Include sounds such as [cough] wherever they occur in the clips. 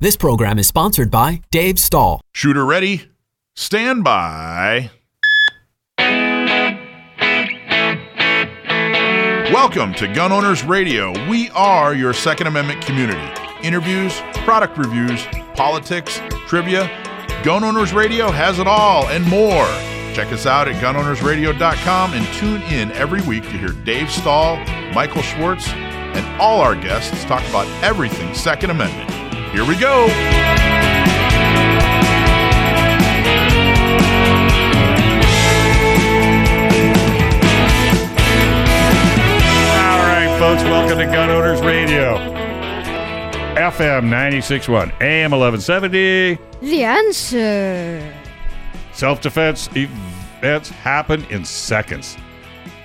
This program is sponsored by Dave Stahl. Shooter ready? Stand by. Welcome to Gun Owners Radio. We are your Second Amendment community. Interviews, product reviews, politics, trivia. Gun Owners Radio has it all and more. Check us out at gunownersradio.com and tune in every week to hear Dave Stahl, Michael Schwartz, and all our guests talk about everything Second Amendment. Here we go. All right, folks, welcome to Gun Owners Radio. FM 961, AM 1170. The answer. Self defense events happen in seconds.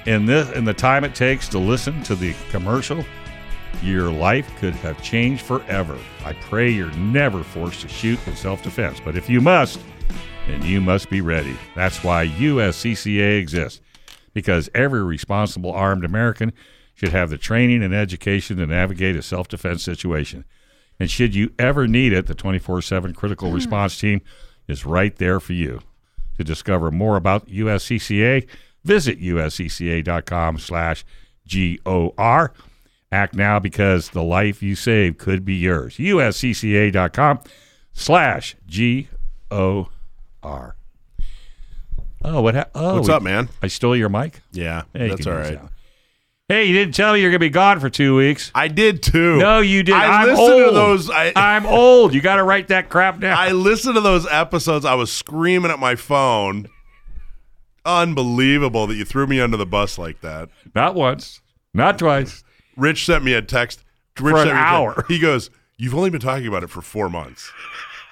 In this in the time it takes to listen to the commercial, your life could have changed forever. I pray you're never forced to shoot in self defense, but if you must, then you must be ready. That's why USCCA exists. Because every responsible armed American should have the training and education to navigate a self defense situation. And should you ever need it, the 24 7 critical hmm. response team is right there for you. To discover more about USCCA, visit uscca.com slash GOR. Act now because the life you save could be yours. uscca.com slash G-O-R. Oh, what ha- oh, What's up, man? I stole your mic? Yeah, Hey, that's all right. Hey, you didn't tell me you're going to be gone for two weeks. I did too. No, you did. I I'm old. to those. I, [laughs] I'm old. You got to write that crap down. I listened to those episodes. I was screaming at my phone. Unbelievable that you threw me under the bus like that. Not once, not twice. Rich sent me a text. Rich For an sent me a text. hour. He goes, "You've only been talking about it for four months."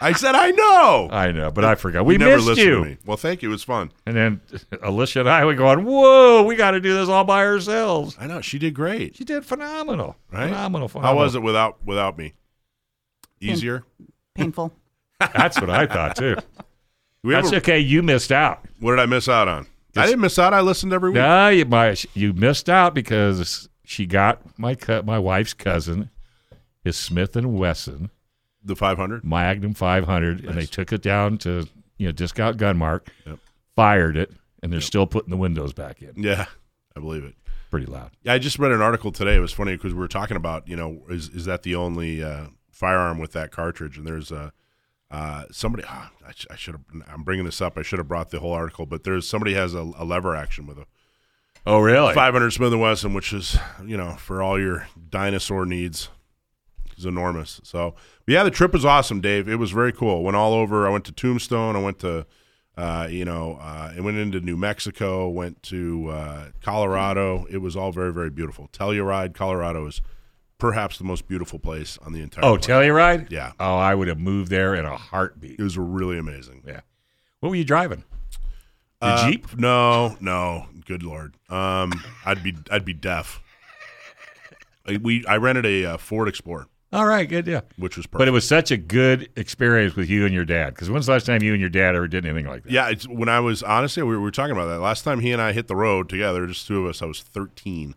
I said, "I know." I know, but I forgot. We You never missed listened you. To me. Well, thank you. It was fun. And then [laughs] Alicia and I were going, "Whoa, we got to do this all by ourselves." I know she did great. She did phenomenal. Right? Phenomenal. How was it without without me? Easier. painful. [laughs] That's what I thought too. [laughs] We That's a- okay. You missed out. what did I miss out on? I didn't miss out. I listened every week. No, you, my, you missed out because she got my co- my wife's cousin is Smith and Wesson The 500. Magnum 500, and they took it down to you know Discount Gun Mart, Yep. fired it, and they're still putting the windows back in. Yeah, I believe it. Pretty loud. Yeah, I just read an article today. It was funny because we were talking about, you know, is is that the only uh, firearm with that cartridge? And there's uh, uh, somebody. ah, I, sh- I should have. I'm bringing this up. I should have brought the whole article, but there's somebody has a, a lever action with a Oh, really? 500 Smith and Wesson, which is, you know, for all your dinosaur needs, is enormous. So, yeah, the trip was awesome, Dave. It was very cool. Went all over. I went to Tombstone. I went to, uh, you know, uh, I went into New Mexico. Went to uh, Colorado. It was all very, very beautiful. Telluride, Colorado is perhaps the most beautiful place on the entire. Oh, planet. Telluride? Yeah. Oh, I would have moved there in a heartbeat. It was really amazing. Yeah. What were you driving? The Uh, Jeep? No, no. Good lord. Um, I'd be I'd be deaf. I- We I rented a uh, Ford Explorer, All right, good, yeah. which was perfect. But it was such a good experience with you and your dad. Because when's the last time you and your dad ever did anything like that? Yeah, it's, when I was honestly, we were talking about that last time. He and I hit the road together, just two of us. I was 13,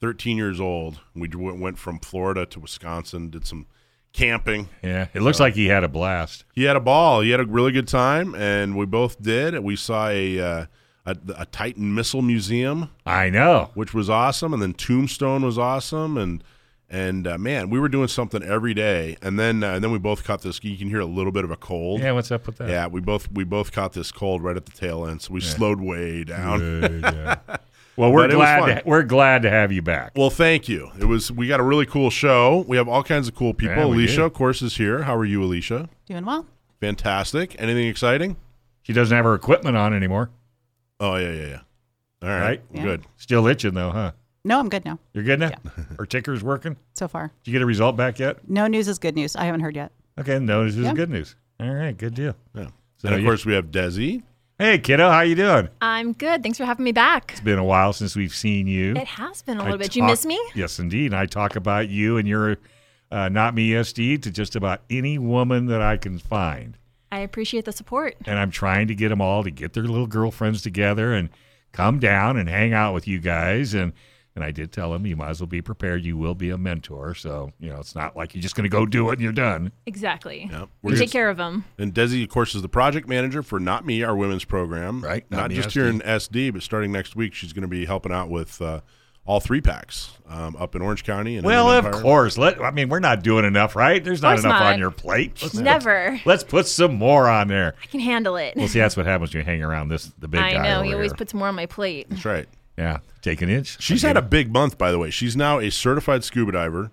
13 years old. We went from Florida to Wisconsin, did some camping. Yeah. It looks like he had a blast. He had a ball. He had a really good time, and we both did. We saw a uh, a, a Titan missile museum, I know. which was awesome, and then Tombstone was awesome, and and uh, man, we were doing something every day. And then uh, and then we both caught this. You can hear a little bit of a cold. Yeah, what's up with that? Yeah, we both we both caught this cold right at the tail end, so we slowed way down. Good, yeah. [laughs] Well, we're But glad to, we're glad to have you back. Well, thank you. It was we got a really cool show. We have all kinds of cool people. Yeah, Alicia, do. of course, is here. How are you, Alicia? Doing well. Fantastic. Anything exciting? She doesn't have her equipment on anymore. Oh yeah, yeah, yeah. All right, Right? Yeah. good. Still itching though, huh? No, I'm good now You're good now. Her ticker's working. so far. Did you get a result back yet? No news is good news. I haven't heard yet. Okay, no, this is Yeah. good news. All right, good deal. Yeah. So and of you- course, we have Desi. Hey, kiddo, how you doing? I'm good. Thanks for having me back. It's been a while since we've seen you. It has been a little bit. Did you miss me? Yes, indeed. I talk about you and your uh, not me SD to just about any woman that I can find, I appreciate the support. and I'm trying to get them all to get their little girlfriends together and come down and hang out with you guys and. And I did tell him you might as well be prepared. You will be a mentor, so you know it's not like you're just going to go do it and you're done. Exactly. Yep. We We're take just- care of them. And Desi, of course, is the project manager for Not Me, our women's program. Right, Not Not, Me just SD. here in SD, but starting next week, she's going to be helping out with uh, all three packs um, up in Orange County. And Well, of course. Let I mean, we're not doing enough, right? There's not enough not. on your plate. Let's put- Never. let's put some more on there. I can handle it. Well, see, that's what happens when you hang around this the big I guy. know. over He always here. puts more on my plate. That's right. Yeah, take an inch. She's I had a big month, by the way. She's now a certified scuba diver.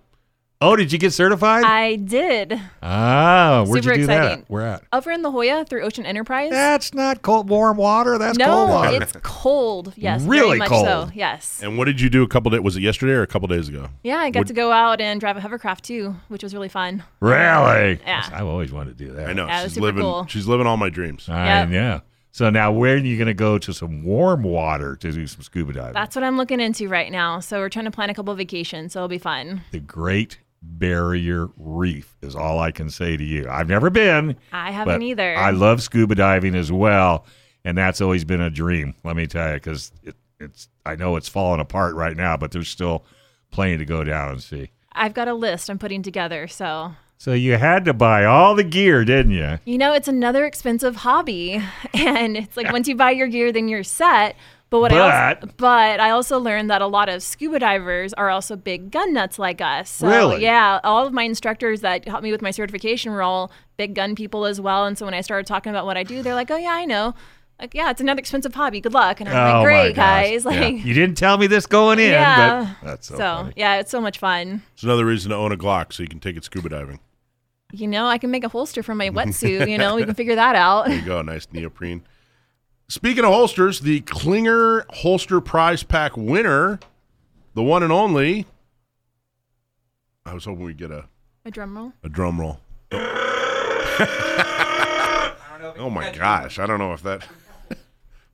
Oh, did you get certified? I did. ah, where'd Super you do exciting. that? Where at? Over in La Jolla through Ocean Enterprise. That's not cold, warm water. That's cold no, water. it's cold. Yes, Really very much cold. so. Yes. And what did you do a couple days? Was it yesterday or a couple days ago? Yeah, I got Would- to go out and drive a hovercraft too, which was really fun. really? Yeah. I've always wanted to do that. I know Yeah, it was she's super living. cool. She's living all my dreams. I, Yep. Yeah. So now, where are you going to go to some warm water to do some scuba diving? That's what I'm looking into right now. So we're trying to plan a couple of vacations, so it'll be fun. the Great Barrier Reef is all I can say to you. I've never been. I haven't either. I love scuba diving as well, and that's always been a dream. Let me tell you, because it, it's I know it's falling apart right now, but there's still plenty to go down and see. I've got a list I'm putting together, so So you had to buy all the gear, didn't you? You know, it's another expensive hobby, [laughs] and it's like once you buy your gear, then you're set. But what I also, But- but I also learned that a lot of scuba divers are also big gun nuts like us. So, Really? Yeah, all of my instructors that helped me with my certification were all big gun people as well. And so when I started talking about what I do, they're like, "Oh yeah, I know." Like, yeah, it's another expensive hobby. Good luck. And I'm oh like, my "Great, gosh. guys!" [laughs] Yeah. Like, you didn't tell me this going in, Yeah. but that's so, so funny. yeah, it's so much fun. It's another reason to own a Glock so you can take it scuba diving. You know, I can make a holster for my wetsuit. You know, we can [laughs] figure that out. There you go, nice neoprene. Speaking of holsters, the Clinger Holster Prize Pack winner, the one and only. I was hoping we'd get a, A drum roll. a drum roll. [laughs] oh my gosh, I don't know if that. [laughs] I'm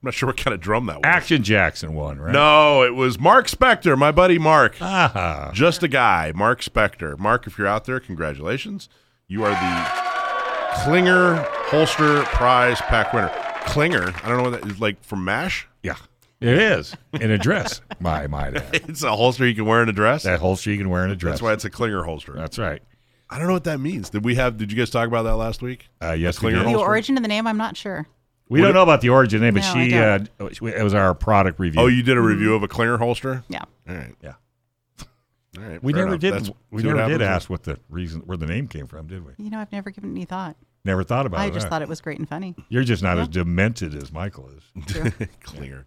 not sure what kind of drum that was. Action Jackson won, right? No, it was Mark Spector, my buddy Mark. Ah, Just a guy, Mark Spector. Mark, if you're out there, congratulations. You are the Klinger Holster Prize Pack winner. Klinger, I don't know what that is, like from MASH? yeah, it is in a dress. [laughs] my my, add. [laughs] It's a holster you can wear in a dress. That holster you can wear in a dress. That's why it's a Klinger holster. That's right. I don't know what that means. Did we have? Did you guys talk about that last week? Uh, yes, we Klinger did. The holster? origin of the name, I'm not sure. We don't know about the origin of the name, but No, I she uh, it was our product review. Oh, you did a review of a Klinger holster. Yeah. All right. Yeah. All right. we fair never enough. did. That's- we never did happens. ask what the reason where the name came from, did we? You know, I've never given any thought. Never thought about I it. I just huh? thought it was great and funny. You're just not as demented as Michael is. [laughs] Klinger.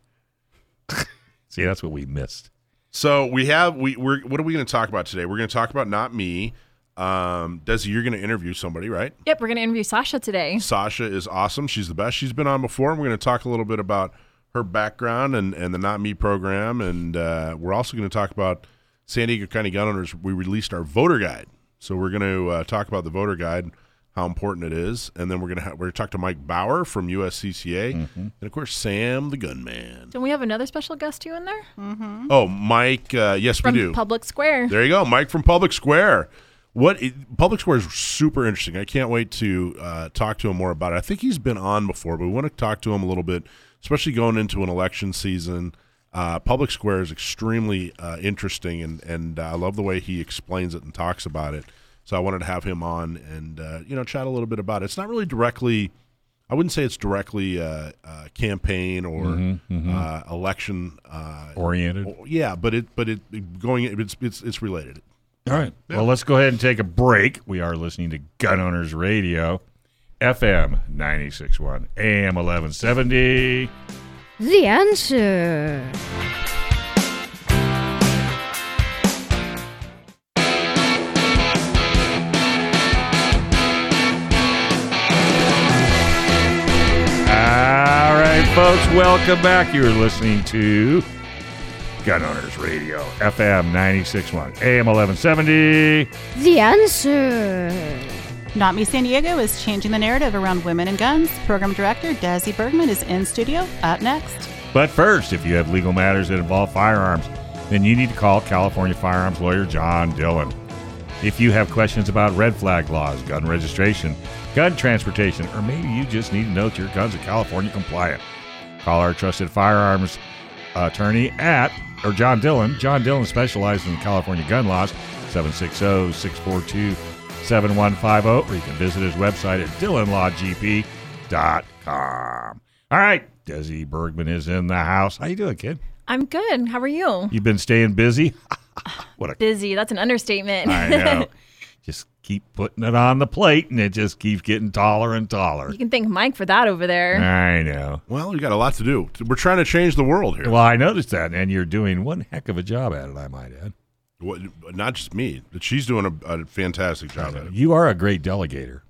[laughs] [laughs] See, that's what we missed. So we have we we're what are we going to talk about today? We're going to talk about not me. Um, Desi, you're going to interview somebody, right? Yep, we're gonna interview Sasha today. Sasha is awesome. She's the best. She's been on before. And we're going to talk a little bit about her background and, and the Not Me program. And uh, we're also going to talk about San Diego County gun owners. We released our voter guide. So we're going to uh, talk about the voter guide, how important it is. And then we're going to ha- we're going to talk to Mike Bauer from USCCA. And of course, Sam the gunman. Don't we have another special guest too in there? Oh, Mike. Uh, yes, From we do. Public Square. There you go, Mike from Public Square. What Public Square is super interesting. I can't wait to uh, talk to him more about it. I think he's been on before, but we want to talk to him a little bit, especially going into an election season. Uh, Public Square is extremely uh, interesting, and and uh, I love the way he explains it and talks about it. So I wanted to have him on and uh, you know chat a little bit about it. It's not really directly. I wouldn't say it's directly uh, uh, campaign or Uh, election uh, Oriented. yeah, but it but it going it's it's it's related. All right. Well, let's go ahead and take a break. We are listening to Gun Owners Radio, FM 96.1, AM 1170. The answer. All right, folks, welcome back. You're listening to Gun Owners Radio, FM 96.1, AM 1170. The answer. Not Me San Diego is changing the narrative around women and guns. Program director Desi Bergman is in studio. Up next. But first, if you have legal matters that involve firearms, then you need to call California firearms lawyer John Dillon. If you have questions about red flag laws, gun registration, gun transportation, or maybe you just need to know that your guns are California compliant, call our trusted firearms attorney at, or John Dillon. John Dillon specializes in California gun laws, 760 642 7150, or you can visit his website at dillonlawgp.com. All right, Desi Bergman is in the house. How you doing, kid? I'm good. How are you? You've been staying busy? [laughs] what a Busy. That's an understatement. I know. [laughs] just keep putting it on the plate, and it just keeps getting taller and taller. you can thank Mike for that over there. I know. Well, we got a lot to do. We're trying to change the world here. Well, I noticed that, and you're doing one heck of a job at it. I might add. What, not just me, but she's doing a, a fantastic job at it. You are a great delegator.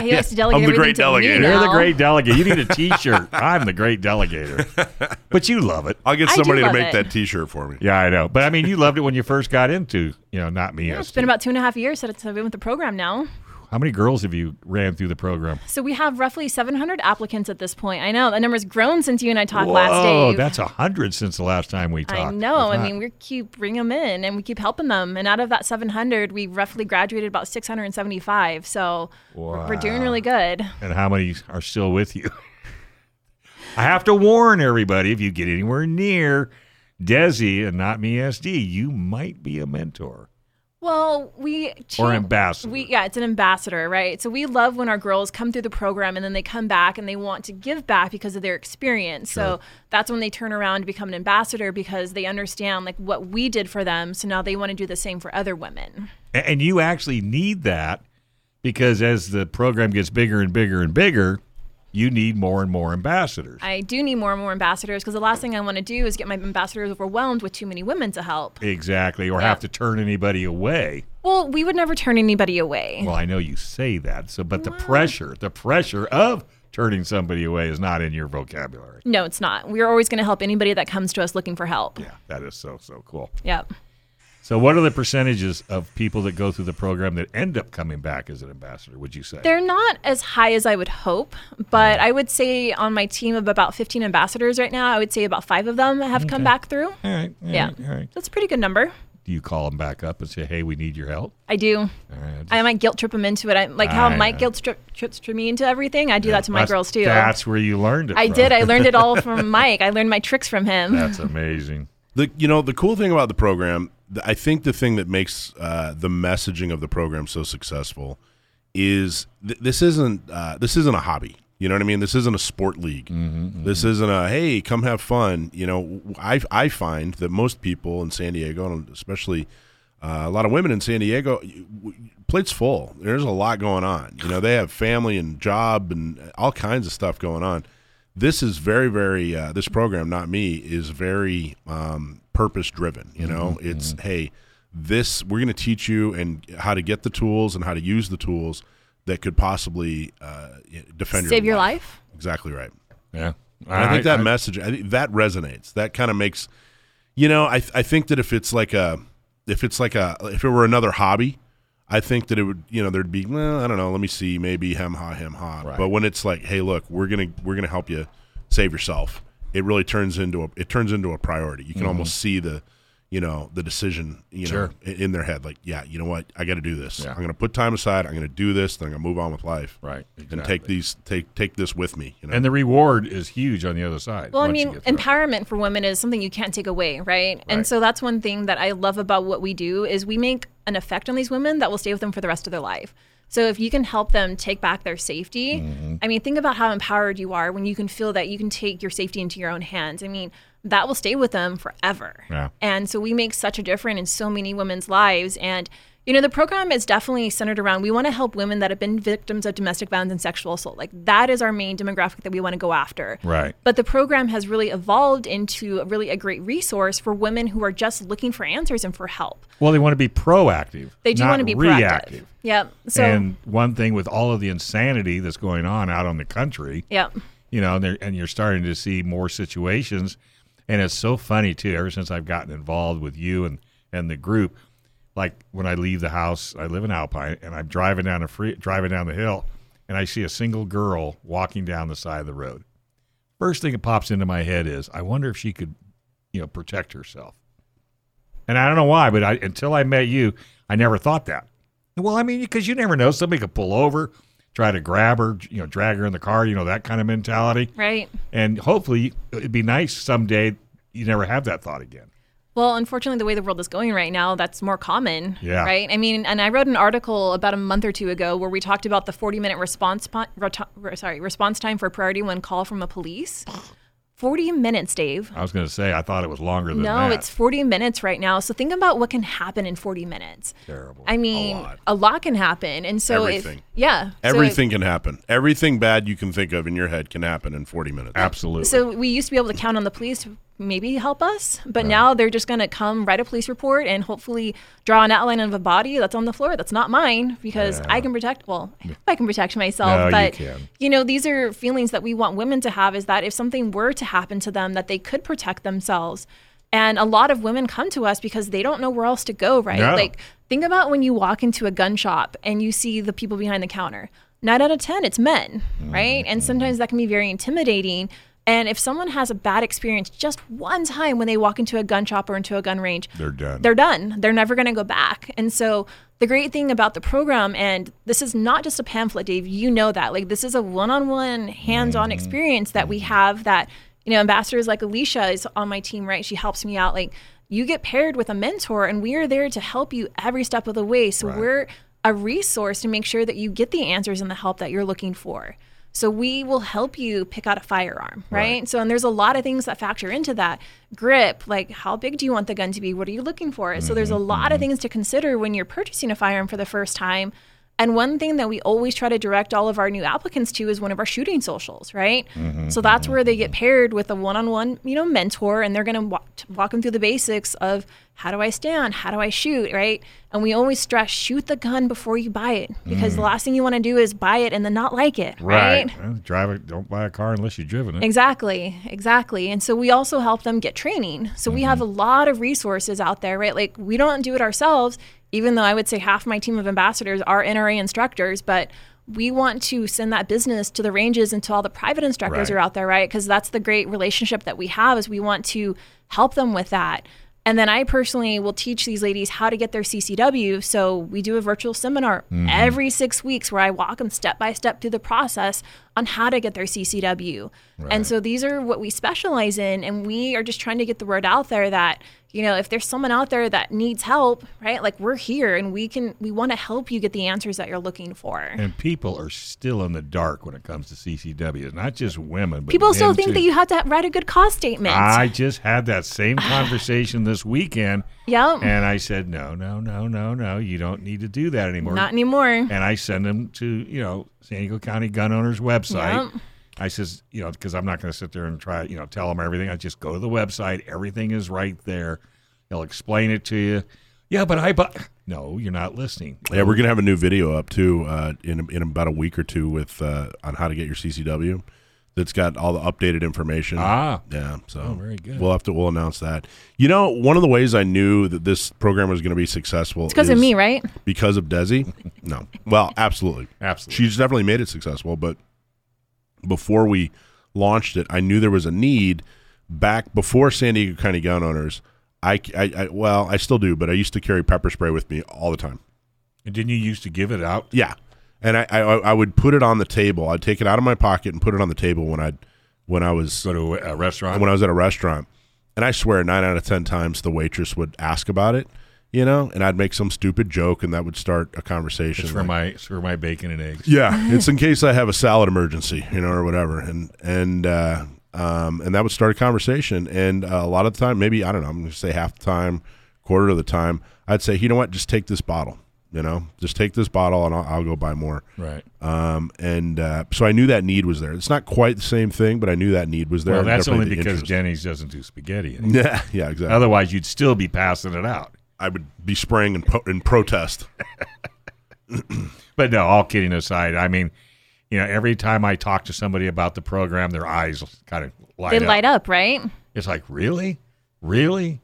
He has to delegate [laughs] I'm the great to delegator. You're the great delegator. You need a T-shirt. [laughs] I'm the great delegator. But you love it. I'll get I do somebody to love make it. that T-shirt for me. Yeah, I know. But I mean, you loved it when you first got into, you know, not me. Yeah, it's SD. been about two and a half years since I've been with the program now. How many girls have you ran through the program? So we have roughly 700 applicants at this point. I know the number's grown since you and I talked Whoa, last day. Oh, that's a hundred since the last time we talked. I know. I mean, we keep bringing them in and we keep helping them. And out of that 700, we roughly graduated about 675. So we're, we're doing really good. and how many are still with you? [laughs] I have to warn everybody: if you get anywhere near Desi and not me, SD, you might be a mentor. Well, we Or ambassador. We yeah, it's an ambassador, right? So we love when our girls come through the program and then they come back and they want to give back because of their experience. So that's when they turn around to become an ambassador because they understand like what we did for them. So now they want to do the same for other women. And you actually need that because as the program gets bigger and bigger and bigger, you need more and more ambassadors. I do need more and more ambassadors because the last thing I want to do is get my ambassadors overwhelmed with too many women to help. exactly, or Yeah. have to turn anybody away. Well, we would never turn anybody away. Well, I know you say that, so but the pressure, the pressure of turning somebody away is not in your vocabulary. No, it's not. We're always going to help anybody that comes to us looking for help. Yeah, that is so so cool. Yep. So, what are the percentages of people that go through the program that end up coming back as an ambassador? Would you say? They're not as high as I would hope, but I would say on my team of about 15 ambassadors right now, I would say about five of them have come back through. all right, all Yeah. right, all right. That's a pretty good number. Do you call them back up and say, "Hey, we need your help"? I do. All right, just- I might guilt trip them into it. I, like how I Mike know. guilt trip, trips me into everything. I do that to my girls too. That's where you learned it. I from. did. I learned it all [laughs] from Mike. I learned my tricks from him. That's amazing. The you know the cool thing about the program, I think the thing that makes uh, the messaging of the program so successful is th- this isn't uh, this isn't a hobby. You know what I mean? This isn't a sport league. This isn't a hey, come have fun. You know, I I find that most people in San Diego, and especially uh, a lot of women in San Diego, plate's full. There's a lot going on. You know, they have family and job and all kinds of stuff going on. This is very, very. Uh, this program, not me, is very um, purpose driven. You know, it's hey, this we're going to teach you and how to get the tools and how to use the tools that could possibly uh, defend Save your life. life. Exactly right. Yeah, And I think that message, I think that resonates. That kind of makes, you know, I I think that if it's like a, if it's like a, if it were another hobby, I think that it would, you know, there'd be, well, I don't know, let me see, maybe hem ha hem ha. Right. But when it's like, hey, look, we're gonna we're gonna help you save yourself, it really turns into a it turns into a priority. You can mm-hmm. almost see the, you know, the decision, you. Sure. know, in, in their head, like, yeah, you know what, I got to do this. Yeah. I'm gonna put time aside. I'm gonna do this. Then I'm gonna move on with life. Right, And take these take take this with me. You know. and the reward is huge on the other side. Well, I mean, get through it. empowerment for women is something you can't take away, right? Right. And so that's one thing that I love about what we do is we make an effect on these women that will stay with them for the rest of their life. So if you can help them take back their safety, Mm-hmm. I mean, think about how empowered you are when you can feel that you can take your safety into your own hands. I mean, that will stay with them forever. Yeah. And so we make such a difference in so many women's lives. And, you know, the program is definitely centered around we want to help women that have been victims of domestic violence and sexual assault. Like, that is our main demographic that we want to go after. Right. But the program has really evolved into a really a great resource for women who are just looking for answers and for help. well, they want to be proactive. They do want to be reactive. proactive. Yep. So, and one thing with all of the insanity that's going on out on the country, yep. you know, and, and you're starting to see more situations, and it's so funny too. Ever since I've gotten involved with you and and the group, like when I leave the house, I live in Alpine, and I'm driving down the free, driving down the hill, and I see a single girl walking down the side of the road. First thing that pops into my head is, I wonder if she could, you know, protect herself. And I don't know why, but I, until I met you, I never thought that. Well, I mean, because you never know, somebody could pull over, try to grab her, you know, drag her in the car, you know, that kind of mentality. Right. And hopefully, it'd be nice someday you never have that thought again. Well, unfortunately, the way the world is going right now, that's more common. Yeah. Right. I mean, and I wrote an article about a month or two ago where we talked about the 40 minute response, po- re- sorry, response time for priority one call from the police. 40 minutes, Dave. I was going to say I thought it was longer than No, that. No, it's 40 minutes right now. So think about what can happen in 40 minutes. terrible. I mean, a lot. lot, can happen. And so Everything. if yeah, so if- Everything can happen. Everything bad you can think of in your head can happen in 40 minutes. Absolutely. So we used to be able to count on the police to maybe help us, but now they're just going to come write a police report and hopefully draw an outline of a body that's on the floor that's not mine because I can protect. Well, [laughs] I can protect myself, No, you but can. you know these are feelings that we want women to have. Is that if something were to happen to them, that they could protect themselves. And a lot of women come to us because they don't know where else to go, right? No. Like think about when you walk into a gun shop and you see the people behind the counter. Nine out of 10, it's men, mm, right? And mm. sometimes that can be very intimidating. And if someone has a bad experience just one time when they walk into a gun shop or into a gun range, They're done. They're done. They're never going to go back. And so the great thing about the program, and this is not just a pamphlet, Dave, you know that. Like this is a one on one, hands on mm-hmm. experience that we mm-hmm. have that, you know, ambassadors like Alicia is on my team, right? She helps me out. Like you get paired with a mentor, and we are there to help you every step of the way. So we're a resource to make sure that you get the answers and the help that you're looking for. So we will help you pick out a firearm, right? So and there's a lot of things that factor into that. Grip, like how big do you want the gun to be? What are you looking for? So there's mm-hmm, a lot of mm-hmm. things to consider when you're purchasing a firearm for the first time. And one thing that we always try to direct all of our new applicants to is one of our shooting socials, right? Mm-hmm, so that's mm-hmm, where they get mm-hmm. paired with a one-on-one, you know, mentor, and they're going to walk, walk them through the basics of how do I stand, how do I shoot, right? And we always stress shoot the gun before you buy it because the mm. last thing you want to do is buy it and then not like it, right? Well, drive it. Don't buy a car unless you've driven it. Exactly, exactly. And so we also help them get training. So we have a lot of resources out there, right? Like we don't do it ourselves, even though I would say half my team of ambassadors are NRA instructors, but we want to send that business to the ranges and to all the private instructors Right. are out there, right? Because that's the great relationship that we have is we want to help them with that. And then I personally will teach these ladies how to get their CCW. So we do a virtual seminar mm-hmm. every six weeks where I walk them step by step through the process on how to get their CCW. And so these are what we specialize in. And we are just trying to get the word out there that, you know, if there's someone out there that needs help, right? Like we're here and we can, we want to help you get the answers that you're looking for. And people are still in the dark when it comes to CCW. It's Not just women, but People still think too. that you have to write a good cost statement. I just had that same [sighs] conversation this weekend, yep. and I said, "No, no, no, no, no. You don't need to do that anymore." Not anymore. and I send them to you know San Diego County Gun Owners website. Yep. I says you know because I'm not going to sit there and try you know tell them everything. I just go to the website. Everything is right there. They'll explain it to you. Yeah, but I but no, you're not listening. Yeah, we're gonna have a new video up too uh, in in about a week or two with uh, on how to get your CCW. That's got all the updated information. Ah. yeah. So Oh, very good. We'll have to we'll announce that. You know, one of the ways I knew that this program was going to be successful It's because of me, right? Because of Desi? no. Well, absolutely. Absolutely. She's definitely made it successful, but before we launched it, I knew there was a need back before San Diego County gun owners. I, I, I well, I still do, but I used to carry pepper spray with me all the time. And didn't you used to give it out? Yeah, and I, I, I would put it on the table. I'd take it out of my pocket and put it on the table when I, when I was Go to a restaurant. when I was at a restaurant, and I swear nine out of ten times the waitress would ask about it, you know, and I'd make some stupid joke, and that would start a conversation. it's for like- my it's for my bacon and eggs. yeah, [laughs] it's in case I have a salad emergency, you know, or whatever, and and uh, um, and that would start a conversation. And uh, a lot of the time, maybe I don't know, I'm going to say half the time, quarter of the time, I'd say, you know what, just take this bottle, you know, just take this bottle, and I'll, I'll go buy more. Right. Um, and uh, so I knew that need was there. It's not quite the same thing, but I knew that need was there. Well, that's only the because interest. Denny's doesn't do spaghetti. [laughs] Anymore. Yeah, yeah, exactly. Otherwise, you'd still be passing it out. I would be spraying in, po- in protest. [laughs] But no, all kidding aside, I mean, you know, every time I talk to somebody about the program, their eyes kind of light They up. light up, right? It's like, really, really,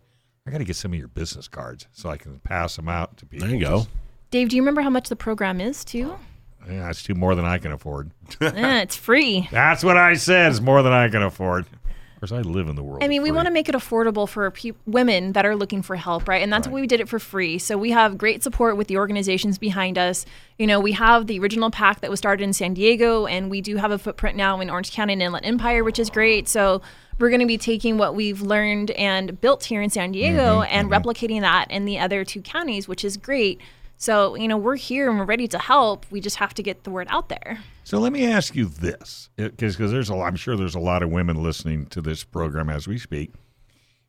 I got to get some of your business cards so I can pass them out to people. There you go. Dave, do you remember how much the program is too? Yeah, it's too more than I can afford. [laughs] Eh, it's free. That's what I said. It's more than I can afford. Course, I live in the world. I mean, we want to make it affordable for pe- women that are looking for help, right? And that's why we did it for free. So we have great support with the organizations behind us. You know, we have the original pack that was started in San Diego, and we do have a footprint now in Orange County and Inland Empire, which is great. So we're going to be taking what we've learned and built here in San Diego mm-hmm, and mm-hmm. replicating that in the other two counties, which is great. So, you know, we're here and we're ready to help. We just have to get the word out there. So let me ask you this, because there's a, I'm sure there's a lot of women listening to this program as we speak.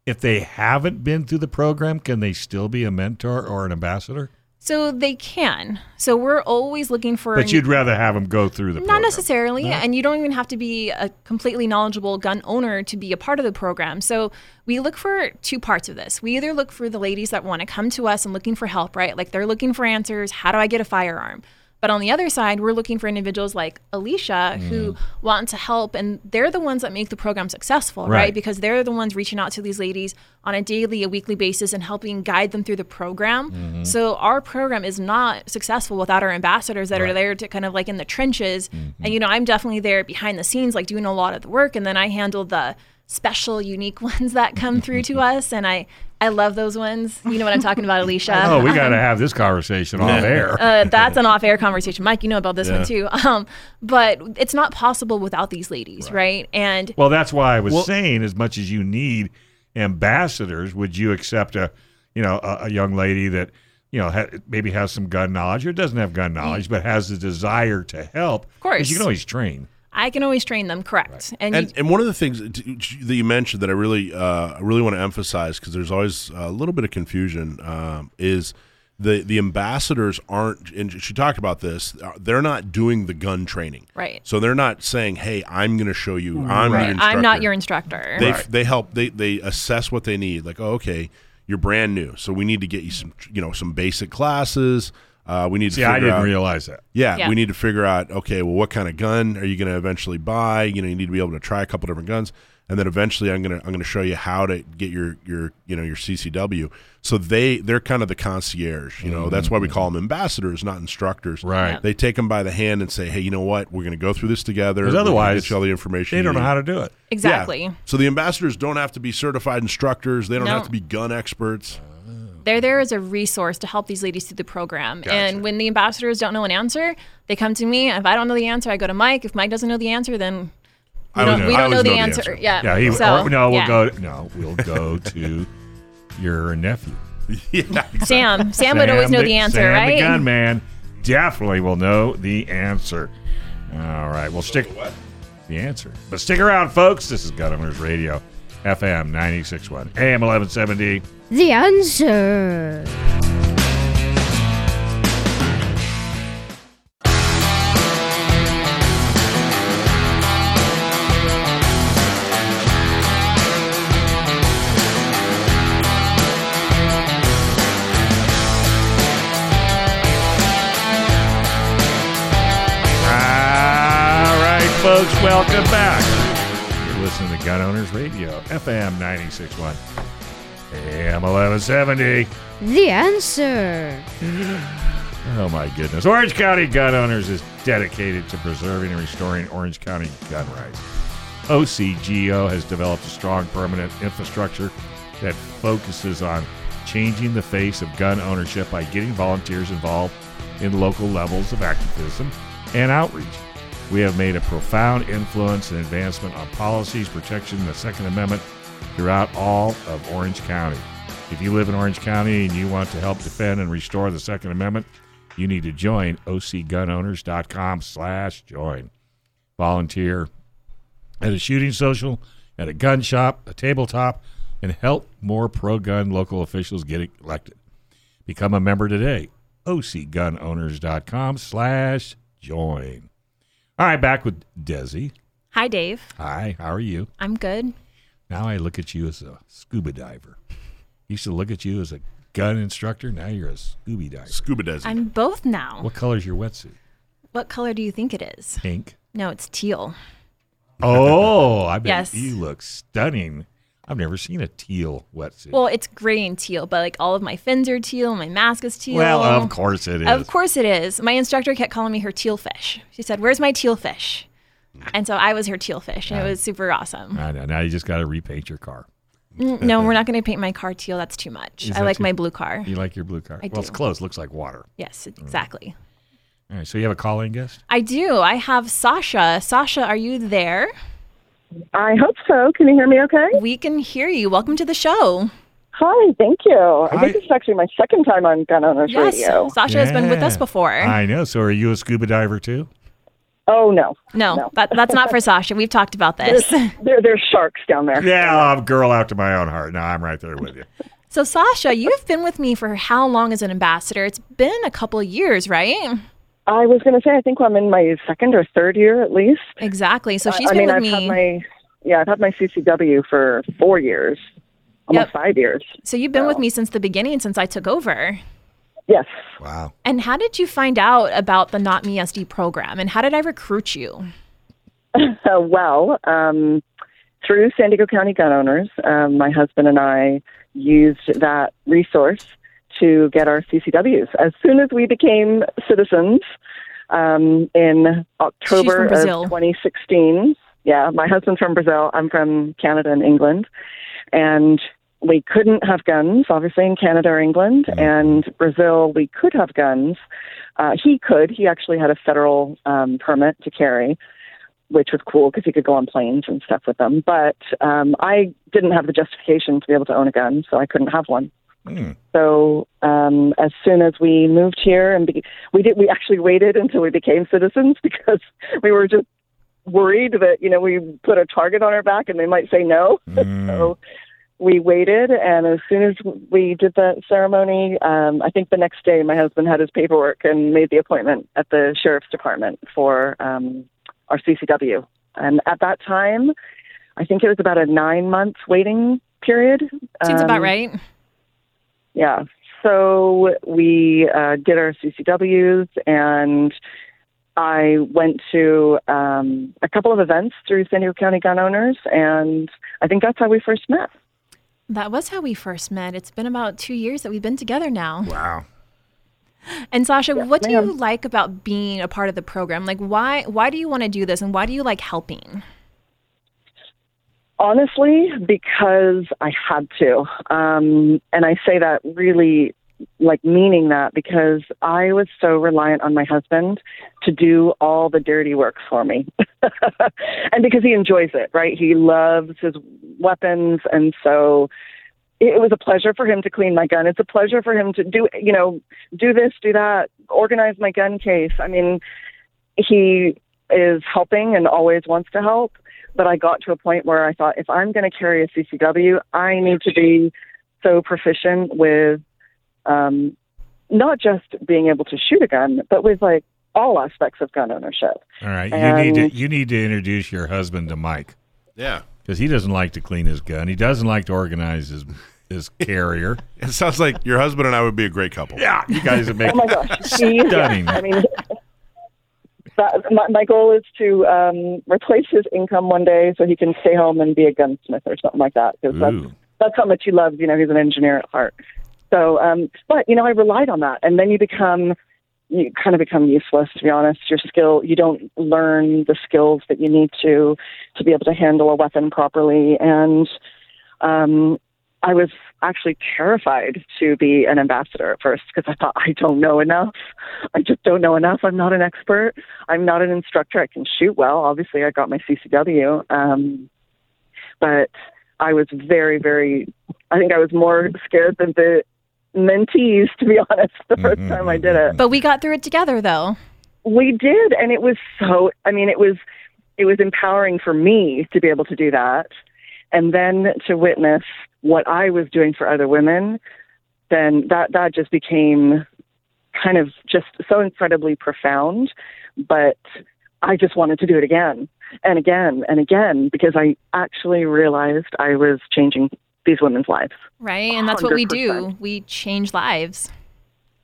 If they haven't been through the program, can they still be a mentor or an ambassador? So they can. So we're always looking for But you'd rather have them go through the Not program. necessarily, and you don't even have to be a completely knowledgeable gun owner to be a part of the program. So we look for two parts of this. We either look for the ladies that want to come to us and looking for help, right? Like they're looking for answers. How do I get a firearm? But on the other side, we're looking for individuals like Alicia who mm. want to help, and they're the ones that make the program successful, right? Right. Because they're the ones reaching out to these ladies on a daily, a weekly basis and helping guide them through the program. Mm-hmm. So our program is not successful without our ambassadors that are there to kind of like in the trenches. Mm-hmm. And you know, I'm definitely there behind the scenes, like doing a lot of the work, and then I handle the special, unique [laughs] ones that come through to [laughs] us, and I I love those ones. You know what I'm talking about, Alicia? [laughs] Oh, we got to have this conversation off air. Uh, that's an off-air conversation, Mike. You know about this one too. [laughs] Um, but it's not possible without these ladies, right? And Well, that's why I was saying, as much as you need ambassadors, would you accept a, you know, a, a young lady that, you know, ha- maybe has some gun knowledge or doesn't have gun knowledge, but has the desire to help? Of course. you can always train. I can always train them, correct? And, And, you, and one of the things that that you mentioned that I really uh, I really want to emphasize because there's always a little bit of confusion um, is the the ambassadors aren't and she talked about this uh, they're not doing the gun training Right. so they're not saying hey I'm going to show you I'm right, your instructor I'm not your instructor. they they help they they assess what they need like oh, okay you're brand new so we need to get you some you know some basic classes uh, we need See, to I figure didn't out, realize that. yeah, Yeah. we need to figure out okay, well, what kind of gun are you going to eventually buy? You know, you need to be able to try a couple different guns, and then eventually, I'm gonna I'm gonna show you how to get your your you know your CCW. So they they're kind of the concierge. You know, that's why we call them ambassadors, not instructors. Right. Yeah. They take them by the hand and say, hey, you know what? We're going to go through this together. 'Cause We're otherwise, get you all the information. They don't know need." how to do it. exactly. Yeah. So the ambassadors don't have to be certified instructors. They don't No. have to be gun experts. They're there as a resource to help these ladies through the program. Gotcha. And when the ambassadors don't know an answer, they come to me. If I don't know the answer, I go to Mike. If Mike doesn't know the answer, then we I don't, would- we don't know the know the answer. answer. Yeah. Yeah, he, so, or, no, we'll yeah. go. No, we'll go to your nephew. [laughs] yeah. Sam. Sam would always know the- the answer, Sam right? the gunman definitely will know the answer. All right, we'll stick the answer. But stick around, folks. This is Gun Owners Radio, FM 96.1, AM 1170. The answer. Folks, welcome back. You're listening to Gun Owners Radio, FM 96.1, AM 1170. The answer. Oh my goodness. Orange County Gun Owners is dedicated to preserving and restoring Orange County gun rights. OCGO has developed a strong permanent infrastructure that focuses on changing the face of gun ownership by getting volunteers involved in local levels of activism and outreach. We have made a profound influence and advancement on policies protecting the Second Amendment throughout all of Orange County. If you live in Orange County and you want to help defend and restore the Second Amendment, you need to join ocgunowners.com slash join. Volunteer at a shooting social, at a gun shop, a tabletop, and help more pro-gun local officials get elected. Become a member today. ocgunowners.com slash join. All right, back with Desi. Hi, Dave. Hi, how are you? I'm good. Now I look at you as a scuba diver. Used to look at you as a gun instructor. Now you're a scuba diver. Scuba Desi. I'm both now. What color's your wetsuit? What color do you think it is? Pink. No, it's teal. Oh, I bet Yes. you look stunning. I've never seen a teal wetsuit. Well, it's gray and teal, but like all of my fins are teal, my mask is teal. Well, of course it is. Of course it is. My instructor kept calling me her teal fish. She said, "Where's my teal fish?" And so I was her teal fish, and it was super awesome. I know. Now you just got to repaint your car. Mm, No, we're not going to paint my car teal. That's too much. Is I that like too- my blue car. You like your blue car? I well, it's do. close. Looks like water. Yes, exactly. All right. So you have a calling guest? I do. I have Sasha. Sasha, are you there? I hope so. Can you hear me okay? We can hear you. Welcome to the show. Hi, thank you. I Hi. think this is actually my second time on Gun Owners Yes, Radio. Sasha has been with us Yeah. before. I know. So are you a scuba diver too? Oh, no. no, No. That, that's not for Sasha. We've talked about this. [laughs] There, there's sharks down there. Yeah, I'm a girl after my own heart. No, I'm right there with you. So, Sasha, you've been with me for how long as an ambassador? It's been a couple of years, right? I was going to say, I think I'm in my second or third year at least. Exactly. So, I- she's I been mean, with I've me. had my, yeah, I've had my CCW for four years, almost Yep. five years. so, you've been with me since the beginning, since I took over. Yes. Wow. And how did you find out about the Not Me SD program? And how did I recruit you? [laughs] Well, um, through San Diego County Gun Owners, um, my husband and I used that resource to get our CCWs. As soon as we became citizens um, in October of 2016, yeah, my husband's from Brazil. I'm from Canada and England. And we couldn't have guns, obviously, in Canada or England. And Brazil, we could have guns. Uh, he could. He actually had a federal um, permit to carry which was cool because he could go on planes and stuff with them. But um, I didn't have the justification to be able to own a gun, so I couldn't have one. Hmm. So um, as soon as we moved here, and be- we did, we actually waited until we became citizens [laughs] because we were just worried that you know we put a target on our back and they might say no. [laughs] so we waited, and as soon as we did the ceremony, um, I think the next day my husband had his paperwork and made the appointment at the sheriff's department for um, our CCW. And at that time, I think it was about a nine month waiting period. Seems about Um, right. Yeah. So we uh, did our CCWs, and I went to um, a couple of events through San Diego County Gun Owners, and I think that's how we first met. That was how we first met. It's been about two years that we've been together now. Wow. And Sasha, what do you like about being a part of the program? Like, why why do you want to do this, and why do you like helping? Honestly, because I had to. Um, and I say that really like meaning that because I was so reliant on my husband to do all the dirty work for me. [laughs] and because he enjoys it, right? He loves his weapons. And so it was a pleasure for him to clean my gun. It's a pleasure for him to do, you know, do this, do that, organize my gun case. I mean, he is helping and always wants to help. But I got to a point where I thought, if I'm going to carry a CCW, I need to be so proficient with um, not just being able to shoot a gun, but with like all aspects of gun ownership. All right. You need to you need to introduce your husband to Mike Yeah. because he doesn't like to clean his gun. He doesn't like to organize his his [laughs] carrier. It sounds like your husband and I would be a great couple. yeah, you guys would make Oh my gosh, [laughs] he, stunning. I mean, that, my, my goal is to um, replace his income one day so he can stay home and be a gunsmith or something like that. Because that's that's how much he loves. You know, he's an engineer at heart. So, um, but you know, I relied on that, and then you become, you kind of become useless. To be honest, your skill, you don't learn the skills that you need to to be able to handle a weapon properly. And um, I was actually terrified to be an ambassador at first because I thought I don't know enough. I just don't know enough. I'm not an expert. I'm not an instructor. I can shoot well. Obviously, I got my CCW. Um, but I was very, very, I think I was more scared than the mentees, to be [laughs] honest, the mm-hmm, 1st time I did mm-hmm, it. Mm-hmm. But we got through it together, though. We did, and it was so. I mean, it was it was empowering for me to be able to do that, and then to witness what I was doing for other women. Then that that just became kind of just so incredibly profound. But I just wanted to do it again and again and again because I actually realized I was changing these women's lives. Right? And that's what we do. We change lives.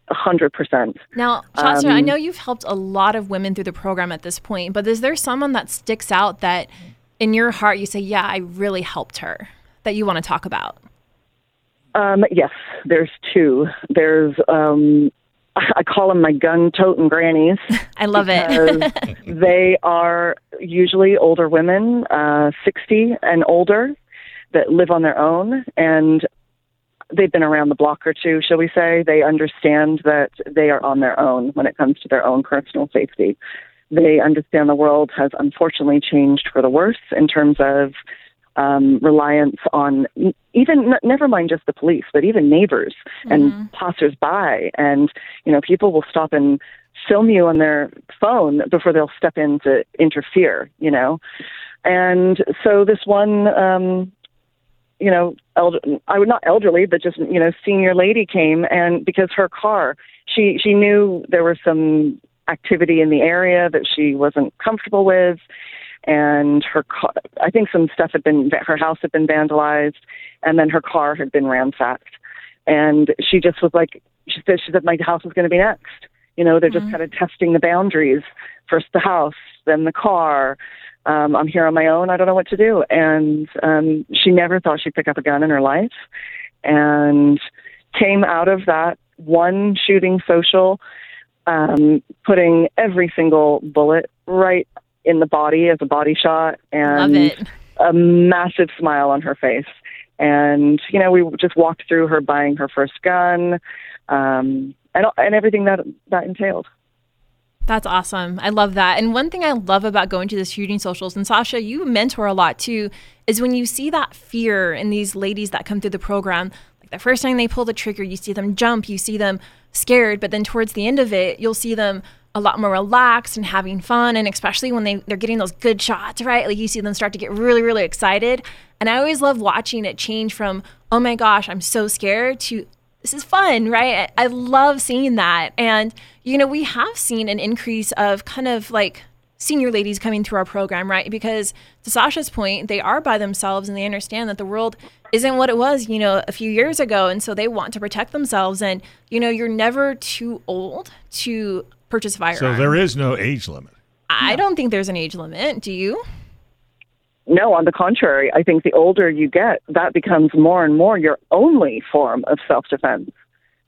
A hundred percent. Now, Sasha, I Um, know you've helped a lot of women through the program at this point, but is there someone that sticks out that in your heart you say, yeah, I really helped her, that you want to talk about? Um, yes, there's two. There's um, I call them my gun toting grannies. [laughs] I love it. [laughs] they are usually older women, uh, 60 and older, that live on their own. And they've been around the block or two, shall we say. They understand that they are on their own when it comes to their own personal safety. They understand the world has unfortunately changed for the worse in terms of um, reliance on even never mind just the police, but even neighbors and passersby, and you know people will stop and film you on their phone before they'll step in to interfere. You know, and so this one, um, you know, elder, I would not elderly, but just you know, senior lady came, and because her car, she she knew there was some activity in the area that she wasn't comfortable with. And her car, I think some stuff had been her house had been vandalized and then her car had been ransacked. And she just was like she said she said my house is going to be next. You know they're just mm-hmm. kind of testing the boundaries. First the house then the car um I'm here on my own I don't know what to do and um she never thought she'd pick up a gun in her life and came out of that one shooting social um, putting every single bullet right in the body as a body shot and a massive smile on her face. And you know, we just walked through her buying her first gun, um, and and everything that that entailed. That's awesome. I love that. And one thing I love about going to the shooting socials, and Sasha, you mentor a lot too, is when you see that fear in these ladies that come through the program. Like the first time they pull the trigger, you see them jump, you see them scared, but then towards the end of it, you'll see them a lot more relaxed and having fun. And especially when they, they're getting those good shots, right? Like you see them start to get really, really excited. And I always love watching it change from, oh my gosh, I'm so scared to this is fun, right? I love seeing that. And, you know, we have seen an increase of kind of like senior ladies coming through our program, right? Because to Sasha's point, they are by themselves and they understand that the world isn't what it was, you know, a few years ago. And so they want to protect themselves. And, you know, you're never too old to purchase a firearm. So there is no age limit. I don't think there's an age limit. Do you? No, on the contrary, I think the older you get, that becomes more and more your only form of self defense.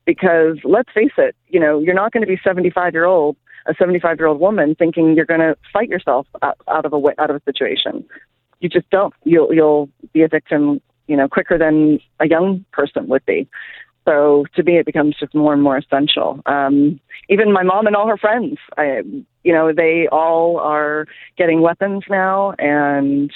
Because let's face it, you know, you're not going to be 75 year old, a 75 year old woman thinking you're going to fight yourself out, of a out of a situation. You just don't. You'll you'll be a victim, you know, quicker than a young person would be. So to me, it becomes just more and more essential. Um, even my mom and all her friends, I, you know, they all are getting weapons now, and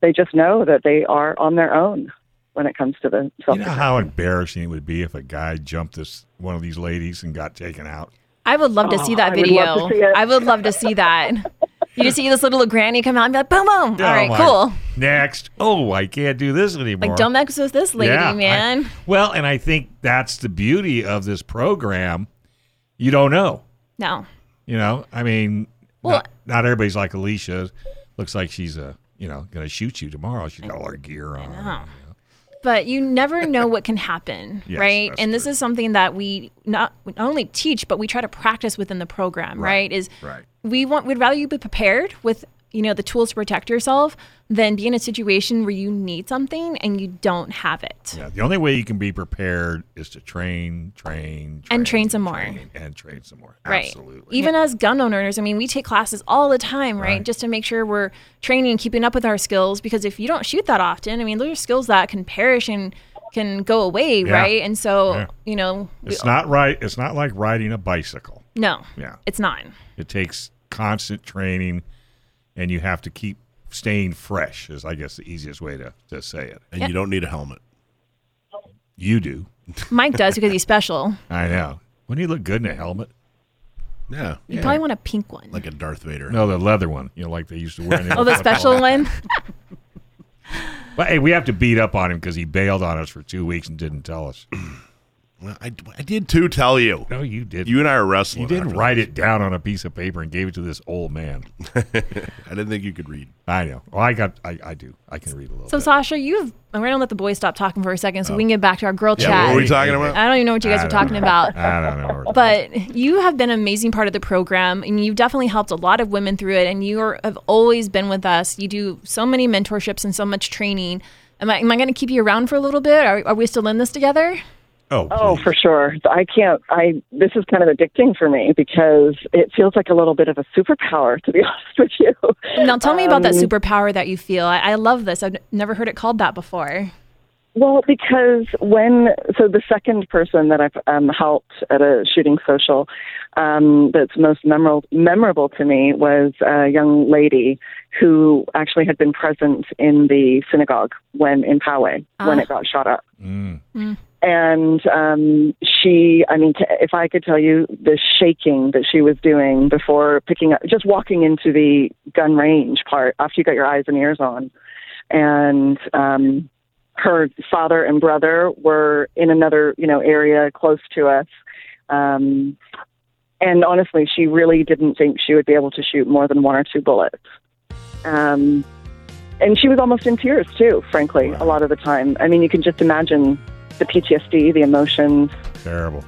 they just know that they are on their own when it comes to the self You know how embarrassing it would be if a guy jumped this one of these ladies and got taken out. I would love to see that I would video. love to see. I would love to see that. [laughs] You just see this little granny come out and be like, boom, boom. All Oh, right, my- cool. Next. Oh, I can't do this anymore. Like, don't mess with this lady, Yeah, I- man. well, and I think that's the beauty of this program. You don't know. no. You know, I mean, Well- not, not everybody's like Alicia. Looks like she's uh, you know, going to shoot you tomorrow. She's got all her gear on. But you never know what can happen, [laughs] Yes, right? And this true. is something that we not, not only teach, but we try to practice within the program, right? Is right. we want we'd rather you be prepared with you know the tools to protect yourself than be in a situation where you need something and you don't have it. Yeah, the only way you can be prepared is to train, train, train And train some more. and train some more. Right. Absolutely. Even as gun owners, I mean, we take classes all the time, right? Right. Just to make sure we're training and keeping up with our skills. Because if you don't shoot that often, I mean, those are skills that can perish and can go away, Yeah. right? And so, Yeah. you know, we- it's not right. It's not like riding a bicycle. no, Yeah. it's not. It takes constant training, and you have to keep staying fresh. Is I guess the easiest way to, to say it. and you don't need a helmet. You do. Mike does because he's [laughs] special. I know. Wouldn't he look good in a helmet? Yeah, You probably want a pink one. like a Darth Vader. No, the leather one. You know, like they used to wear. in oh, the special one. [laughs] But hey, we have to beat up on him because he bailed on us for two weeks and didn't tell us. [clears throat] Well, I, I did too tell you. No, you did. You and I are wrestling. You didn't write this. it down on a piece of paper and gave it to this old man. [laughs] I didn't think you could read. I know. Well, I got. I, I do. I can read a little. So, bit. Sasha, you've. I'm going to let the boys stop talking for a second so we can oh. get back to our girl Yeah, chat. what were we talking about? I don't even know what you guys are talking know. about. [laughs] I don't know. But you have been an amazing part of the program, and you've definitely helped a lot of women through it. And you are, have always been with us. You do so many mentorships and so much training. Am I, am I going to keep you around for a little bit? Are, are we still in this together? Oh, Oh, please. for sure. I can't. I this is kind of addicting for me because it feels like a little bit of a superpower, to be [laughs] honest with you. Now, tell me about that Um, superpower that you feel. I, I love this. I've n- never heard it called that before. Well, because when so the second person that I've um, helped at a shooting social um, that's most memorable memorable to me was a young lady who actually had been present in the synagogue when in Poway when Ah. it got shot up. Mm. And um, she i mean t- if i could tell you the shaking that she was doing before picking up just walking into the gun range part after you got your eyes and ears on. And um her father and brother were in another you know area close to us. Um and honestly she really didn't think she would be able to shoot more than one or two bullets. Um and she was almost in tears too frankly a lot of the time. I mean you can just imagine the PTSD, the emotions, Terrible.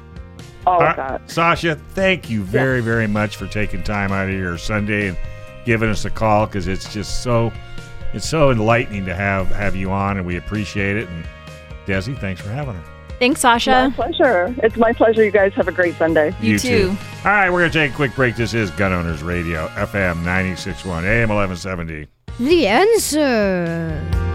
all All of right, that. Sasha, thank you very, very much for taking time out of your Sunday and giving us a call because it's just so it's so enlightening to have have you on, and we appreciate it. And Desi, thanks for having her. Thanks, Sasha. My pleasure. It's my pleasure. You guys have a great Sunday. You too. All right, we're gonna take a quick break. This is Gun Owners Radio, FM 96.1, AM 1170. The answer.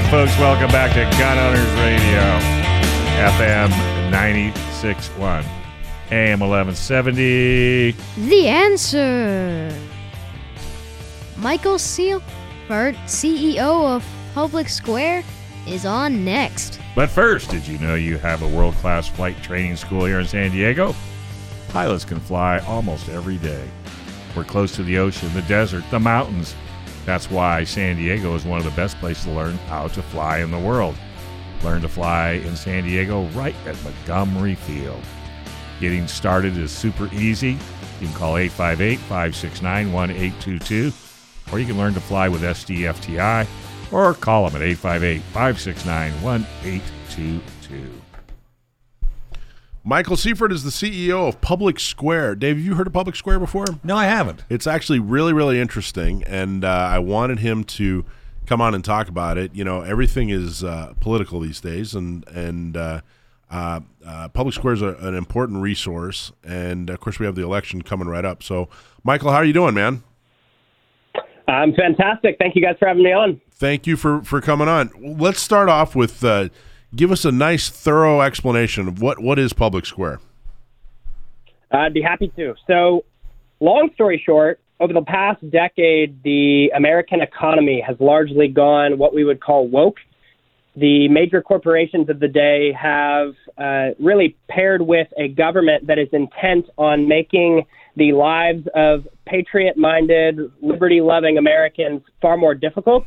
Right, folks, welcome back to Gun Owners Radio, FM 96.1, AM 1170. The answer. Michael Seifert, CEO of Public Square, is on next. But first, did you know you have a world class flight training school here in San Diego? Pilots can fly almost every day. We're close to the ocean, the desert, the mountains. That's why San Diego is one of the best places to learn how to fly in the world. Learn to fly in San Diego right at Montgomery Field. Getting started is super easy. You can call 858 569 1822, or you can learn to fly with SDFTI, or call them at 858 569 1822. Michael Seifert is the CEO of Public Square. Dave, have you heard of Public Square before? No, I haven't. It's actually really, really interesting, and uh, I wanted him to come on and talk about it. You know, everything is uh, political these days, and and uh, uh, uh, Public Square is a, an important resource, and of course we have the election coming right up. So, Michael, how are you doing, man? I'm fantastic. Thank you guys for having me on. Thank you for for coming on. Let's start off with uh, give us a nice, thorough explanation of what what is Public Square. I'd be happy to. So, long story short, over the past decade, the American economy has largely gone what we would call woke. The major corporations of the day have uh, really paired with a government that is intent on making the lives of patriot minded, liberty loving Americans far more difficult.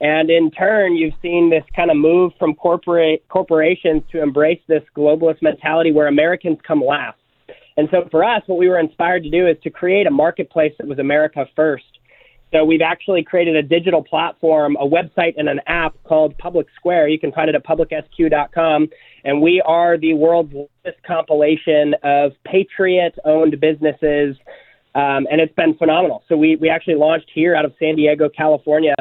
And in turn, you've seen this kind of move from corporate corporations to embrace this globalist mentality where Americans come last. And so for us, what we were inspired to do is to create a marketplace that was America first. So we've actually created a digital platform, a website, and an app called Public Square. You can find it at publicsq.com. And we are the world's largest compilation of patriot owned businesses. Um, and it's been phenomenal. So we, we actually launched here out of San Diego, California,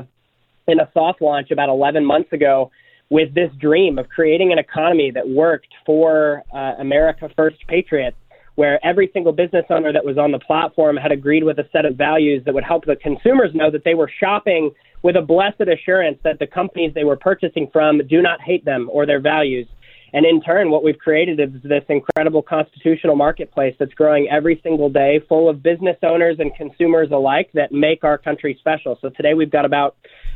in a soft launch about 11 months ago with this dream of creating an economy that worked for uh, America First Patriots, where every single business owner that was on the platform had agreed with a set of values that would help the consumers know that they were shopping with a blessed assurance that the companies they were purchasing from do not hate them or their values. And in turn, what we've created is this incredible constitutional marketplace that's growing every single day, full of business owners and consumers alike that make our country special. So today we've got about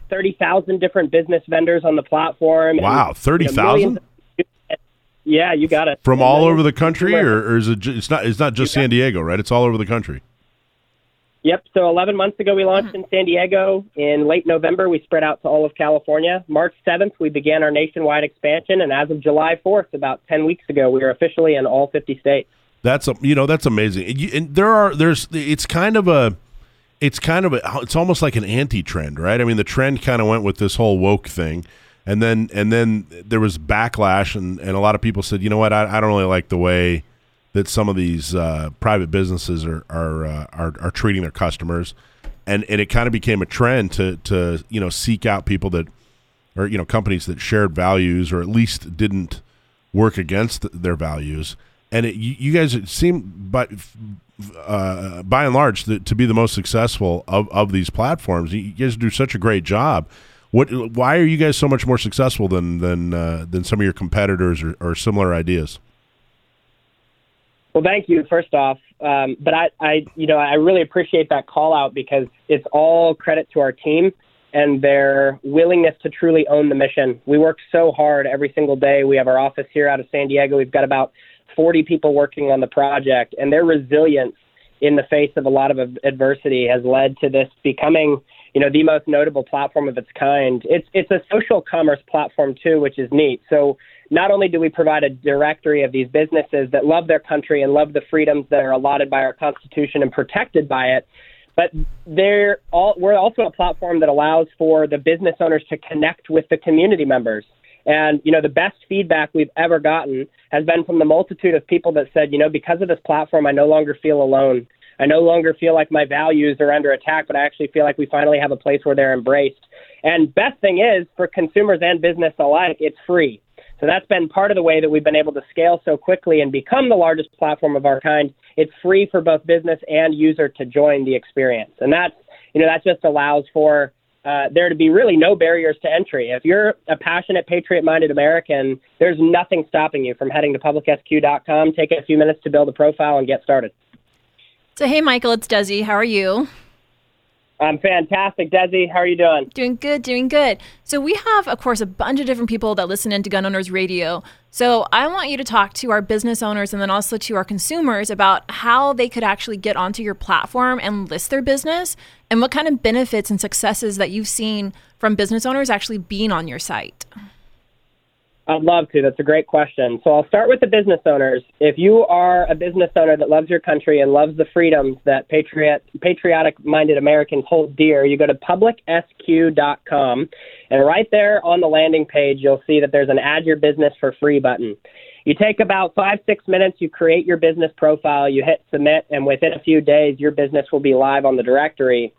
30,000 different business vendors on the platform. Wow, thirty thousand Yeah, you got it. from And all over the country, or, or is it? It's not. It's not just San Diego, right? It's all over the country. Yep. So 11 months ago, we launched in San Diego. In late November, we spread out to all of California. March 7th, we began our nationwide expansion. And as of July 4th, about 10 weeks ago, we are officially in all 50 states. That's a, you know that's amazing. And, you, and there are there's it's kind of a it's kind of a it's almost like an anti-trend, right? I mean, the trend kind of went with this whole woke thing, and then and then there was backlash, and, and a lot of people said, you know what, I, I don't really like the way that some of these uh, private businesses are are, uh, are are treating their customers, and and it kind of became a trend to to you know seek out people that or you know companies that shared values or at least didn't work against their values. And it, you, you guys seem, but uh, by and large, the, to be the most successful of, of these platforms. You guys do such a great job. What? Why are you guys so much more successful than than uh, than some of your competitors or, or similar ideas? Well, thank you first off, um, but I, I, you know, I really appreciate that call out because it's all credit to our team and their willingness to truly own the mission. We work so hard every single day. We have our office here out of San Diego. We've got about 40 people working on the project, and their resilience in the face of a lot of adversity has led to this becoming, you know, the most notable platform of its kind. It's it's a social commerce platform too, which is neat. So not only do we provide a directory of these businesses that love their country and love the freedoms that are allotted by our Constitution and protected by it, but they're all, we're also a platform that allows for the business owners to connect with the community members. And, you know, the best feedback we've ever gotten has been from the multitude of people that said, you know, because of this platform, I no longer feel alone. I no longer feel like my values are under attack, but I actually feel like we finally have a place where they're embraced. And best thing is for consumers and business alike, it's free. So that's been part of the way that we've been able to scale so quickly and become the largest platform of our kind. It's free for both business and user to join the experience. And that's, you know, that just allows for uh, there to be really no barriers to entry. If you're a passionate, patriot minded American, there's nothing stopping you from heading to publicsq.com, take a few minutes to build a profile, and get started. So, hey, Michael, it's Desi. How are you? I'm fantastic. Desi, how are you doing? Doing good, doing good. So, we have, of course, a bunch of different people that listen into Gun Owners Radio. So, I want you to talk to our business owners and then also to our consumers about how they could actually get onto your platform and list their business and what kind of benefits and successes that you've seen from business owners actually being on your site. I'd love to. That's a great question. So I'll start with the business owners. If you are a business owner that loves your country and loves the freedoms that patriot, patriotic-minded Americans hold dear, you go to publicsq.com, and right there on the landing page, you'll see that there's an Add Your Business for Free button. You take about five, six minutes, you create your business profile, you hit submit, and within a few days, your business will be live on the directory.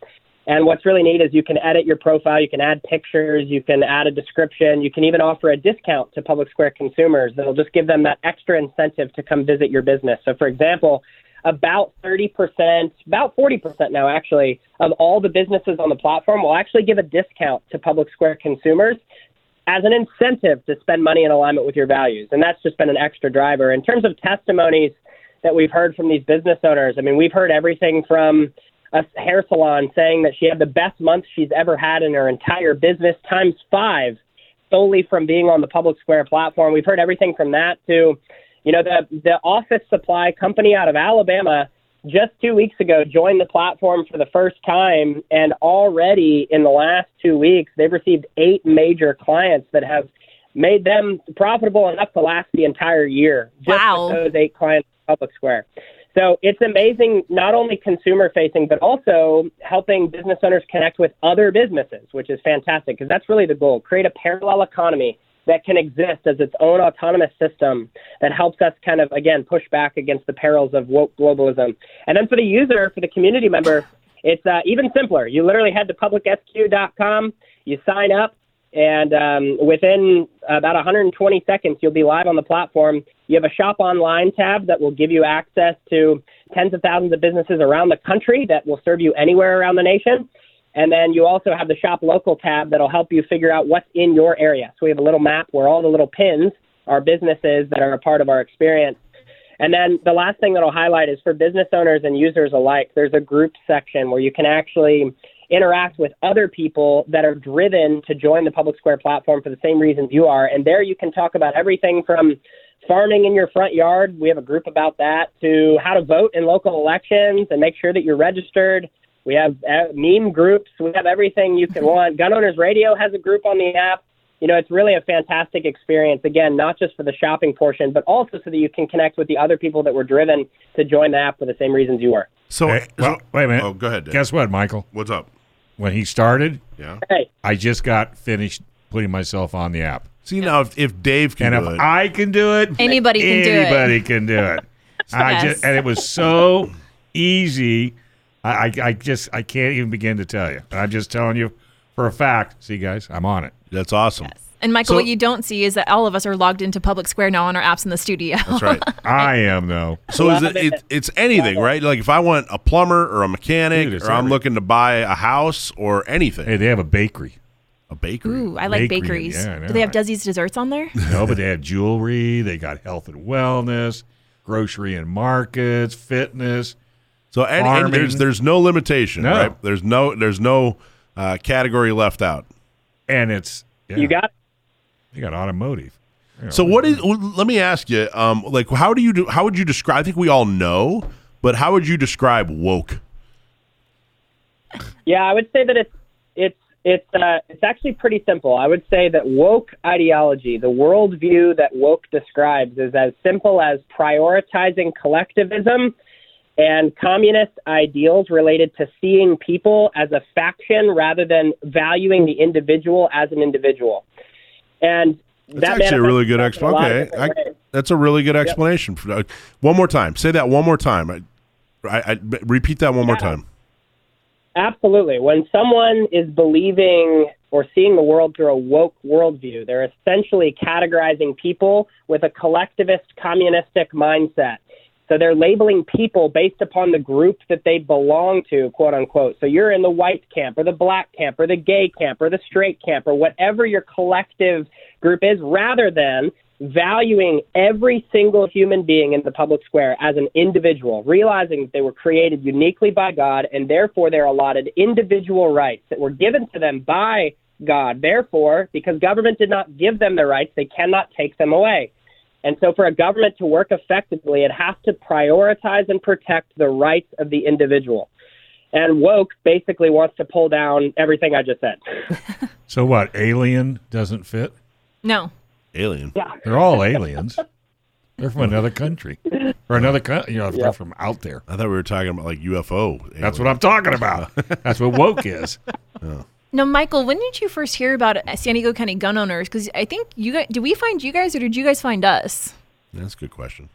And what's really neat is you can edit your profile, you can add pictures, you can add a description, you can even offer a discount to Public Square consumers that'll just give them that extra incentive to come visit your business. So, for example, about 30%, about 40% now actually, of all the businesses on the platform will actually give a discount to Public Square consumers as an incentive to spend money in alignment with your values. And that's just been an extra driver. In terms of testimonies that we've heard from these business owners, I mean, we've heard everything from a hair salon saying that she had the best month she's ever had in her entire business times five solely from being on the public square platform. We've heard everything from that to, you know, the the office supply company out of Alabama just two weeks ago joined the platform for the first time and already in the last two weeks they've received eight major clients that have made them profitable enough to last the entire year just wow. those eight clients public square. So it's amazing, not only consumer facing, but also helping business owners connect with other businesses, which is fantastic because that's really the goal. Create a parallel economy that can exist as its own autonomous system that helps us kind of, again, push back against the perils of woke globalism. And then for the user, for the community member, it's uh, even simpler. You literally head to publicsq.com, you sign up, and um, within about 120 seconds, you'll be live on the platform. You have a shop online tab that will give you access to tens of thousands of businesses around the country that will serve you anywhere around the nation. And then you also have the shop local tab that'll help you figure out what's in your area. So we have a little map where all the little pins are businesses that are a part of our experience. And then the last thing that I'll highlight is for business owners and users alike, there's a group section where you can actually interact with other people that are driven to join the Public Square platform for the same reasons you are. And there you can talk about everything from farming in your front yard. We have a group about that to how to vote in local elections and make sure that you're registered. We have uh, meme groups. We have everything you can [laughs] want. Gun Owners Radio has a group on the app. You know, it's really a fantastic experience. Again, not just for the shopping portion, but also so that you can connect with the other people that were driven to join the app for the same reasons you were. So, Hey, well, wait a minute. Oh, go ahead. Dave. Guess what, Michael? What's up? When he started, Yeah. Hey, I just got finished putting myself on the app. See now, if, if Dave can And do if it, I can do it, Anybody can do it. anybody can do it. [laughs] I Yes. just and it was so easy. I, I I just I can't even begin to tell you. And I'm just telling you for a fact. See, guys, I'm on it. That's awesome. And Michael, So- what you don't see is that all of us are logged into Public Square now on our apps in the studio. That's right. [laughs] I am though. So is it, it. it? It's anything, right? Like if I want a plumber or a mechanic, Dude, it's or I'm everything. looking to buy a house or anything, Hey, they have a bakery. A bakery. Ooh, I like Bakery, bakeries. yeah, I know. Do they have Desi's desserts on there? No, but they have jewelry. They got health and wellness, grocery and markets, fitness. So and, and there's there's no limitation, No. right? There's no there's no uh, category left out. and it's yeah, You got you got automotive. You So what is? well, Let me ask you. Um, like how do you do? How would you describe? I think we all know, but how would you describe woke? Yeah, I would say that it's it's uh, it's actually pretty simple. I would say that woke ideology, the worldview that woke describes, is as simple as prioritizing collectivism and communist ideals related to seeing people as a faction rather than valuing the individual as an individual. And That's that actually a really good manifests itself in a lot of explanation. Okay, I, that's a really good explanation. Uh, one more time. Say that one more time. I, I, I repeat that one more time. Absolutely. When someone is believing or seeing the world through a woke worldview, they're essentially categorizing people with a collectivist communistic mindset. So they're labeling people based upon the group that they belong to, quote unquote. So you're in the white camp or the black camp or the gay camp or the straight camp or whatever your collective group is, rather than valuing every single human being in the public square as an individual, realizing that they were created uniquely by God and therefore they're allotted individual rights that were given to them by God. Therefore, because government did not give them the rights, they cannot take them away. And so, for a government to work effectively, it has to prioritize and protect the rights of the individual. And woke basically wants to pull down everything I just said. [laughs] So what? Alien doesn't fit. No. Alien. Yeah. They're all aliens. [laughs] They're from another country or another country. You know, they're from out there. I thought we were talking about like UFO. That's what I'm talking about. [laughs] That's what woke is. No, Michael, when did you first hear about San Diego County gun owners? Because I think you guys, did we find you guys or did you guys find us? That's a good question.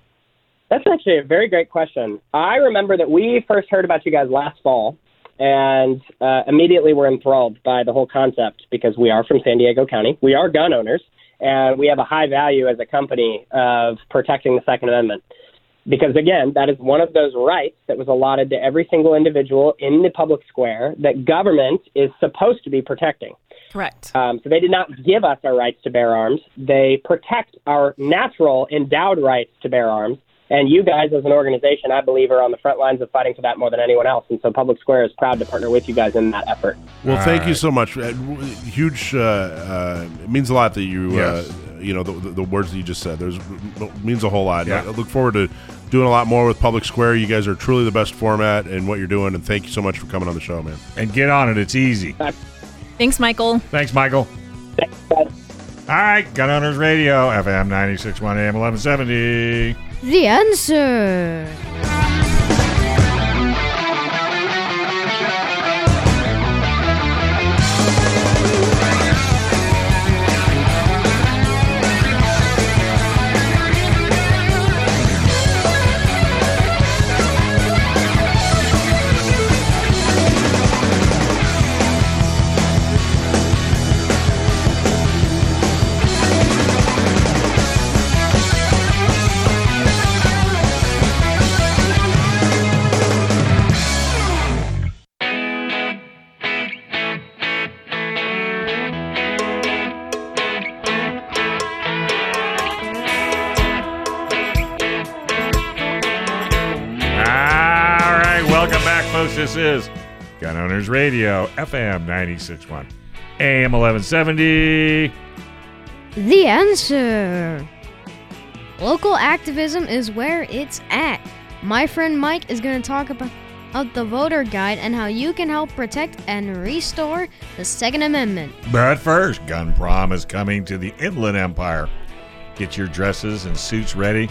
That's actually a very great question. I remember that we first heard about you guys last fall and uh, immediately were enthralled by the whole concept because we are from San Diego County. We are gun owners, and we have a high value as a company of protecting the Second Amendment. Because again, that is one of those rights that was allotted to every single individual in the public square that government is supposed to be protecting. Correct. Um, so they did not give us our rights to bear arms. They protect our natural endowed rights to bear arms. And you guys, as an organization, I believe, are on the front lines of fighting for that more than anyone else. And so Public Square is proud to partner with you guys in that effort. Well, All thank you so much. Uh, Huge. Uh, uh, it means a lot that you. Yes. Uh, you know the, the, the words that you just said. There's means a whole lot. Yeah. I look forward to doing a lot more with Public Square. You guys are truly the best format and what you're doing. And thank you so much for coming on the show, man. And get on it. It's easy. Thanks, Michael. Thanks, Michael. Thanks. All right, Gun Owners Radio, FM 96.1 AM 1170. The answer. Is Gun Owners Radio, FM 96.1 AM 1170. The answer. Local activism is where it's at. My friend Mike is going to talk about about the voter guide and how you can help protect and restore the Second Amendment. But first, Gun Prom is coming to the Inland Empire. Get your dresses and suits ready,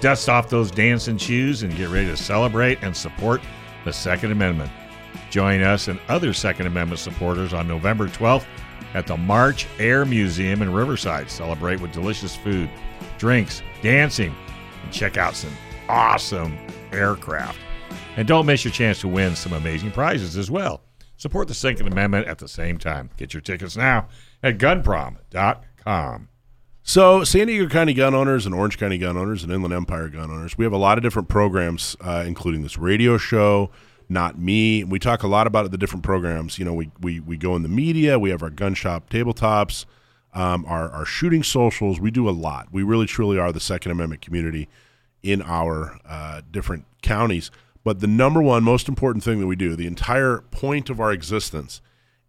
dust off those dancing shoes, and get ready to celebrate and support the Second Amendment. Join us and other Second Amendment supporters on November 12th at the March Air Museum in Riverside. Celebrate with delicious food, drinks, dancing, and check out some awesome aircraft. And don't miss your chance to win some amazing prizes as well. Support the Second Amendment at the same time. Get your tickets now at gunprom.com. So, San Diego County gun owners and Orange County gun owners and Inland Empire gun owners, we have a lot of different programs, uh, including this radio show, Not Me. We talk a lot about the different programs. You know, we, we, we go in the media, we have our gun shop tabletops, um, our, our shooting socials. We do a lot. We really, truly are the Second Amendment community in our uh, different counties. But the number one most important thing that we do, the entire point of our existence,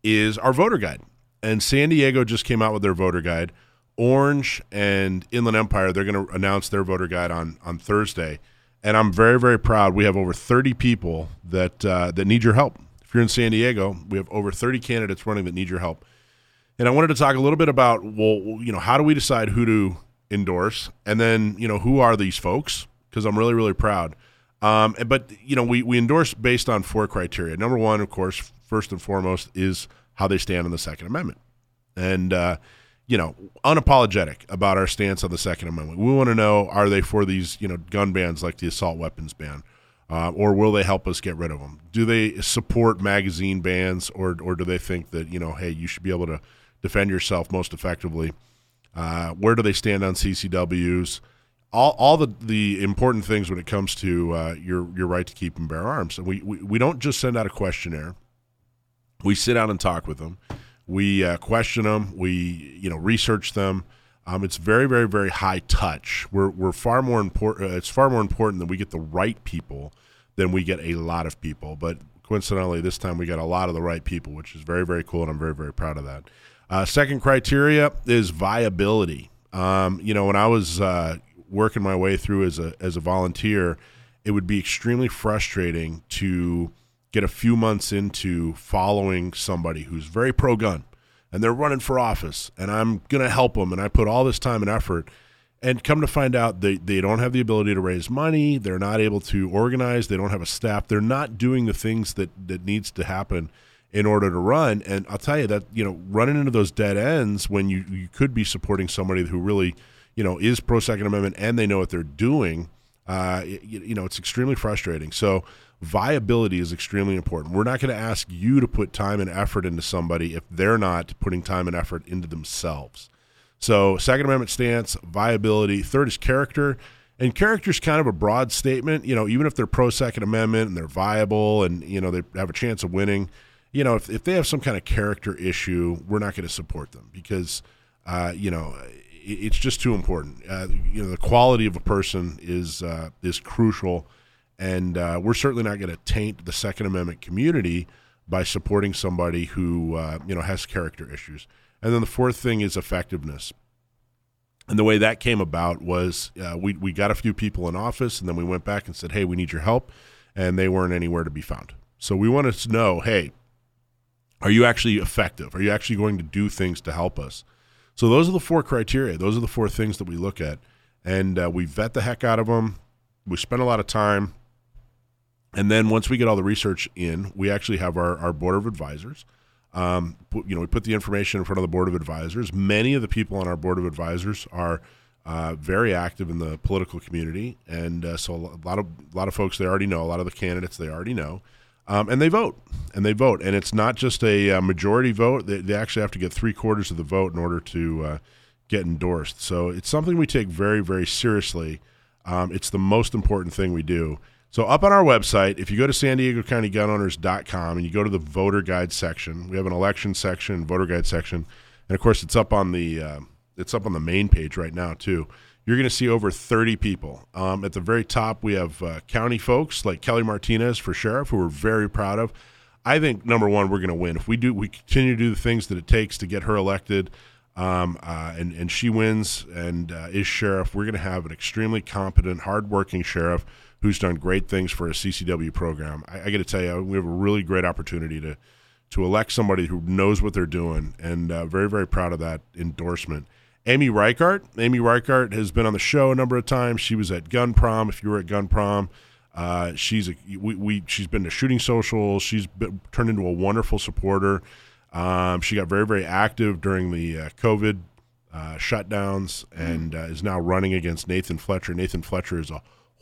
is our voter guide. And San Diego just came out with their voter guide. Orange and Inland Empire, they're going to announce their voter guide on, on Thursday. And I'm very, very proud. We have over 30 people that uh, that need your help. If you're in San Diego, we have over 30 candidates running that need your help. And I wanted to talk a little bit about, well, you know, how do we decide who to endorse? And then, you know, who are these folks? Because I'm really, really proud. Um, but you know, we we endorse based on four criteria. Number one, of course, first and foremost, is how they stand on the Second Amendment, and uh, you know, unapologetic about our stance on the Second Amendment. We want to know: are they for these you know gun bans like the assault weapons ban, uh, or will they help us get rid of them? Do they support magazine bans, or or do they think that you know, hey, you should be able to defend yourself most effectively? Uh, where do they stand on CCWs? all, all the, the important things when it comes to uh, your your right to keep and bear arms. And we, we, we don't just send out a questionnaire. We sit down and talk with them. We uh, question them. We you know research them. Um, it's very very very high touch. We're we're far more important. Uh, it's far more important that we get the right people than we get a lot of people. But coincidentally, this time we got a lot of the right people, which is very very cool, and I'm very very proud of that. Uh, second criteria is viability. Um, you know, when I was uh, working my way through as a as a volunteer, it would be extremely frustrating to get a few months into following somebody who's very pro gun and they're running for office and I'm going to help them and I put all this time and effort and come to find out they, they don't have the ability to raise money they're not able to organize they don't have a staff they're not doing the things that that needs to happen in order to run and I'll tell you that you know running into those dead ends when you you could be supporting somebody who really you know, is pro Second Amendment and they know what they're doing, uh, you, you know, it's extremely frustrating. So viability is extremely important. We're not going to ask you to put time and effort into somebody if they're not putting time and effort into themselves. So Second Amendment stance, viability. Third is character. And character is kind of a broad statement. You know, even if they're pro Second Amendment and they're viable and, you know, they have a chance of winning, you know, if, if they have some kind of character issue, we're not going to support them because, uh, you know, it's just too important. Uh, you know, the quality of a person is uh, is crucial, and uh, we're certainly not going to taint the Second Amendment community by supporting somebody who uh, you know has character issues. And then the fourth thing is effectiveness. And the way that came about was uh, we we got a few people in office, and then we went back and said, "Hey, we need your help," and they weren't anywhere to be found. So we wanted to know, hey, are you actually effective? Are you actually going to do things to help us? So those are the four criteria. Those are the four things that we look at, and uh, we vet the heck out of them. We spend a lot of time, and then once we get all the research in, we actually have our, our board of advisors. Um, you know, we put the information in front of the board of advisors. Many of the people on our board of advisors are uh, very active in the political community, and uh, so a lot of a lot of folks they already know. A lot of the candidates they already know. Um, and they vote, and they vote, and it's not just a, a uh, majority vote. They, they, actually have to get three quarters of the vote in order to uh, get endorsed. So it's something we take very, very seriously. Um, it's the most important thing we do. So up on our website, if you go to San Diego County Gunowners.com and you go to the voter guide section, we have an election section, voter guide section, and of course it's up on the uh, it's up on the main page right now too you're going to see over 30 people. Um, at the very top, we have uh, county folks like Kelly Martinez for sheriff, who we're very proud of. I think number one, we're going to win if we do. We continue to do the things that it takes to get her elected, um, uh, and and she wins and uh, is sheriff. We're going to have an extremely competent, hardworking sheriff who's done great things for a CCW program. I, I got to tell you, we have a really great opportunity to to elect somebody who knows what they're doing, and uh, very very proud of that endorsement. Amy Reichert. Amy Reichert has been on the show a number of times. She was at Gun Prom. If you were at Gun Prom, uh, she's a, we, we, she's been to shooting socials. She's been, turned into a wonderful supporter. Um, she got very very active during the uh, COVID uh, shutdowns and uh, is now running against Nathan Fletcher. Nathan Fletcher is a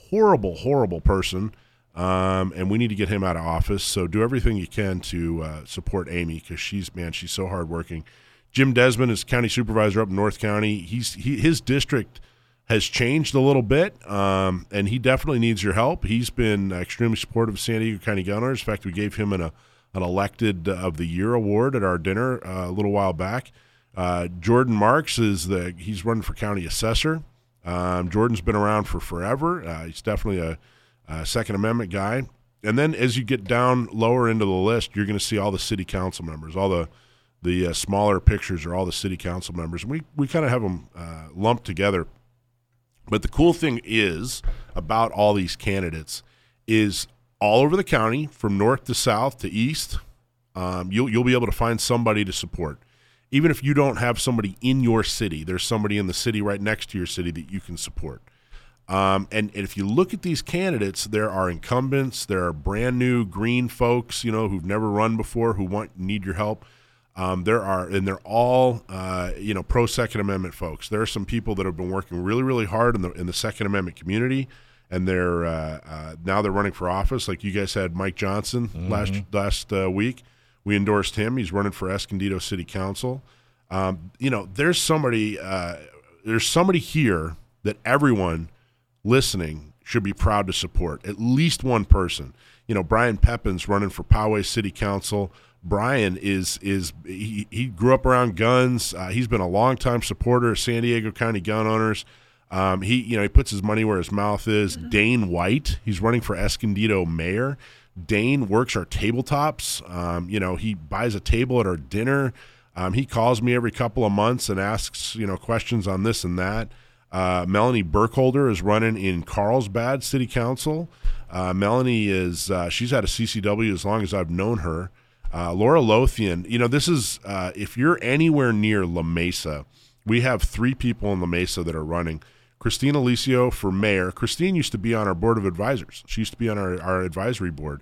horrible, horrible person. Um, and we need to get him out of office. So do everything you can to uh, support Amy because she's man, she's so hardworking. Jim Desmond is county supervisor up in North County. He's he, his district has changed a little bit, um, and he definitely needs your help. He's been extremely supportive of San Diego County Gunners. In fact, we gave him an, a, an elected uh, of the year award at our dinner uh, a little while back. Uh, Jordan Marks is the he's running for county assessor. Um, Jordan's been around for forever. Uh, he's definitely a, a Second Amendment guy. And then as you get down lower into the list, you're going to see all the city council members, all the the uh, smaller pictures are all the city council members. And We we kind of have them uh, lumped together. But the cool thing is about all these candidates is all over the county, from north to south to east. Um, you'll you'll be able to find somebody to support, even if you don't have somebody in your city. There's somebody in the city right next to your city that you can support. Um, and, and if you look at these candidates, there are incumbents, there are brand new green folks, you know, who've never run before, who want need your help. Um, there are, and they're all, uh, you know, pro Second Amendment folks. There are some people that have been working really, really hard in the in the Second Amendment community, and they're uh, uh, now they're running for office. Like you guys had Mike Johnson last last uh, week. We endorsed him. He's running for Escondido City Council. Um, you know, there's somebody, uh, there's somebody here that everyone listening should be proud to support. At least one person. You know, Brian Pepin's running for Poway City Council. Brian is is he, he grew up around guns. Uh, he's been a longtime supporter of San Diego County gun owners. Um, he you know he puts his money where his mouth is. Dane White, he's running for Escondido mayor. Dane works our tabletops. Um, you know he buys a table at our dinner. Um, he calls me every couple of months and asks you know questions on this and that. Uh, Melanie Burkholder is running in Carlsbad City Council. Uh, Melanie is uh, she's had a CCW as long as I've known her. Uh, Laura Lothian, you know, this is uh, if you're anywhere near La Mesa, we have three people in La Mesa that are running. Kristine Alessio for mayor. Kristine used to be on our board of advisors. She used to be on our, our advisory board.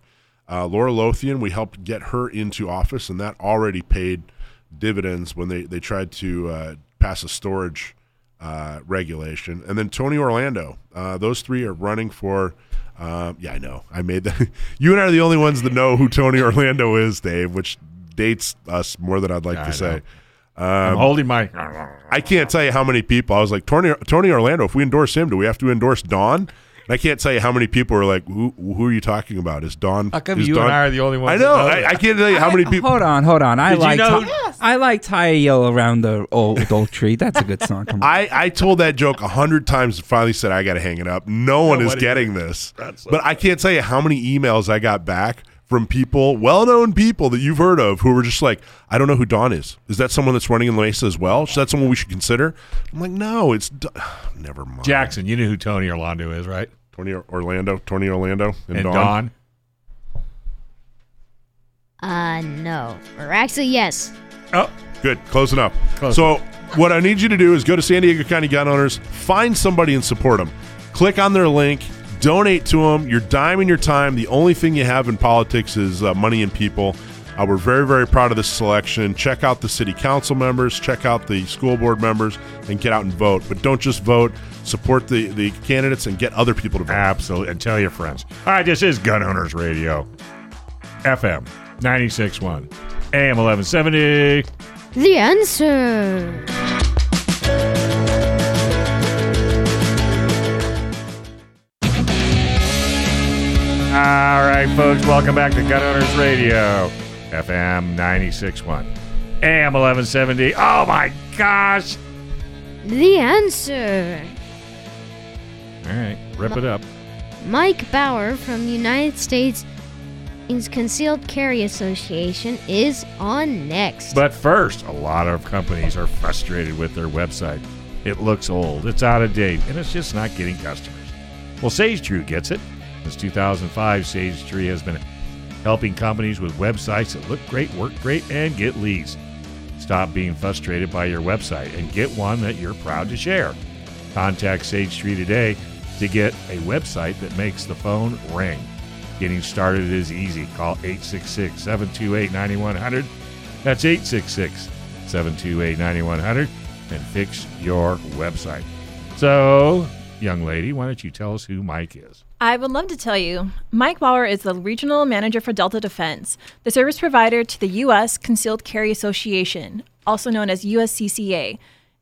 Uh, Laura Lothian, we helped get her into office, and that already paid dividends when they, they tried to uh, pass a storage uh, regulation. And then Tony Orlando. Uh, those three are running for. Um, yeah, I know. I made that. [laughs] you and I are the only ones that know who Tony Orlando is, Dave, which dates us more than I'd like I to know. say. I'm Um, holding my. I can't tell you how many people. I was like, Tony, Tony Orlando, if we endorse him, do we have to endorse Dawn? And I can't tell you how many people are like, who, who are you talking about? Is Dawn? How come is you Dawn? and I are the only ones? I know. that I, I can't tell you how many people. Hold on, hold on. I Did you like know- I like tie yell around the old old tree. That's a good song. Come on. I, I told that joke a hundred times and finally said I got to hang it up. No one is getting did. this. So but I can't tell you how many emails I got back from people, well-known people that you've heard of, who were just like, "I don't know who Don is. Is that someone that's running in La Mesa as well? Is that someone we should consider?" I'm like, "No, it's Da- [sighs] never mind." Jackson, you knew who Tony Orlando is, right? Tony Orlando, Tony Orlando, and, And Dawn. Don. Uh, no. Or actually, yes. Oh, Good, close enough. Close so, what I need you to do is go to San Diego County Gun Owners, find somebody and support them. Click on their link, donate to them. Your dime and your time. The only thing you have in politics is uh, money and people. Uh, we're very, very proud of this selection. Check out the city council members, check out the school board members, and get out and vote. But don't just vote. Support the, the candidates and get other people to vote. absolutely. And tell your friends. All right, this is Gun Owners Radio. FM 96.1. AM 1170. The answer. All right, folks, welcome back to Gun Owners Radio. FM 96.1. AM 1170. Oh my gosh. The answer. All right, rip it up. Mike Bauer from the United States Concealed Carry Association is on next. But first, a lot of companies are frustrated with their website. It looks old, it's out of date, and it's just not getting customers. Well, Sage Tree gets it. Since 2005, Sage Tree has been helping companies with websites that look great, work great, and get leads. Stop being frustrated by your website and get one that you're proud to share. Contact Sage Tree today to get a website that makes the phone ring. Getting started is easy. Call 866 728 9100. That's 866 728 9100 and fix your website. So, young lady, why don't you tell us who Mike is? I would love to tell you. Mike Bauer is the regional manager for Delta Defense, the service provider to the U.S. Concealed Carry Association, also known as USCCA.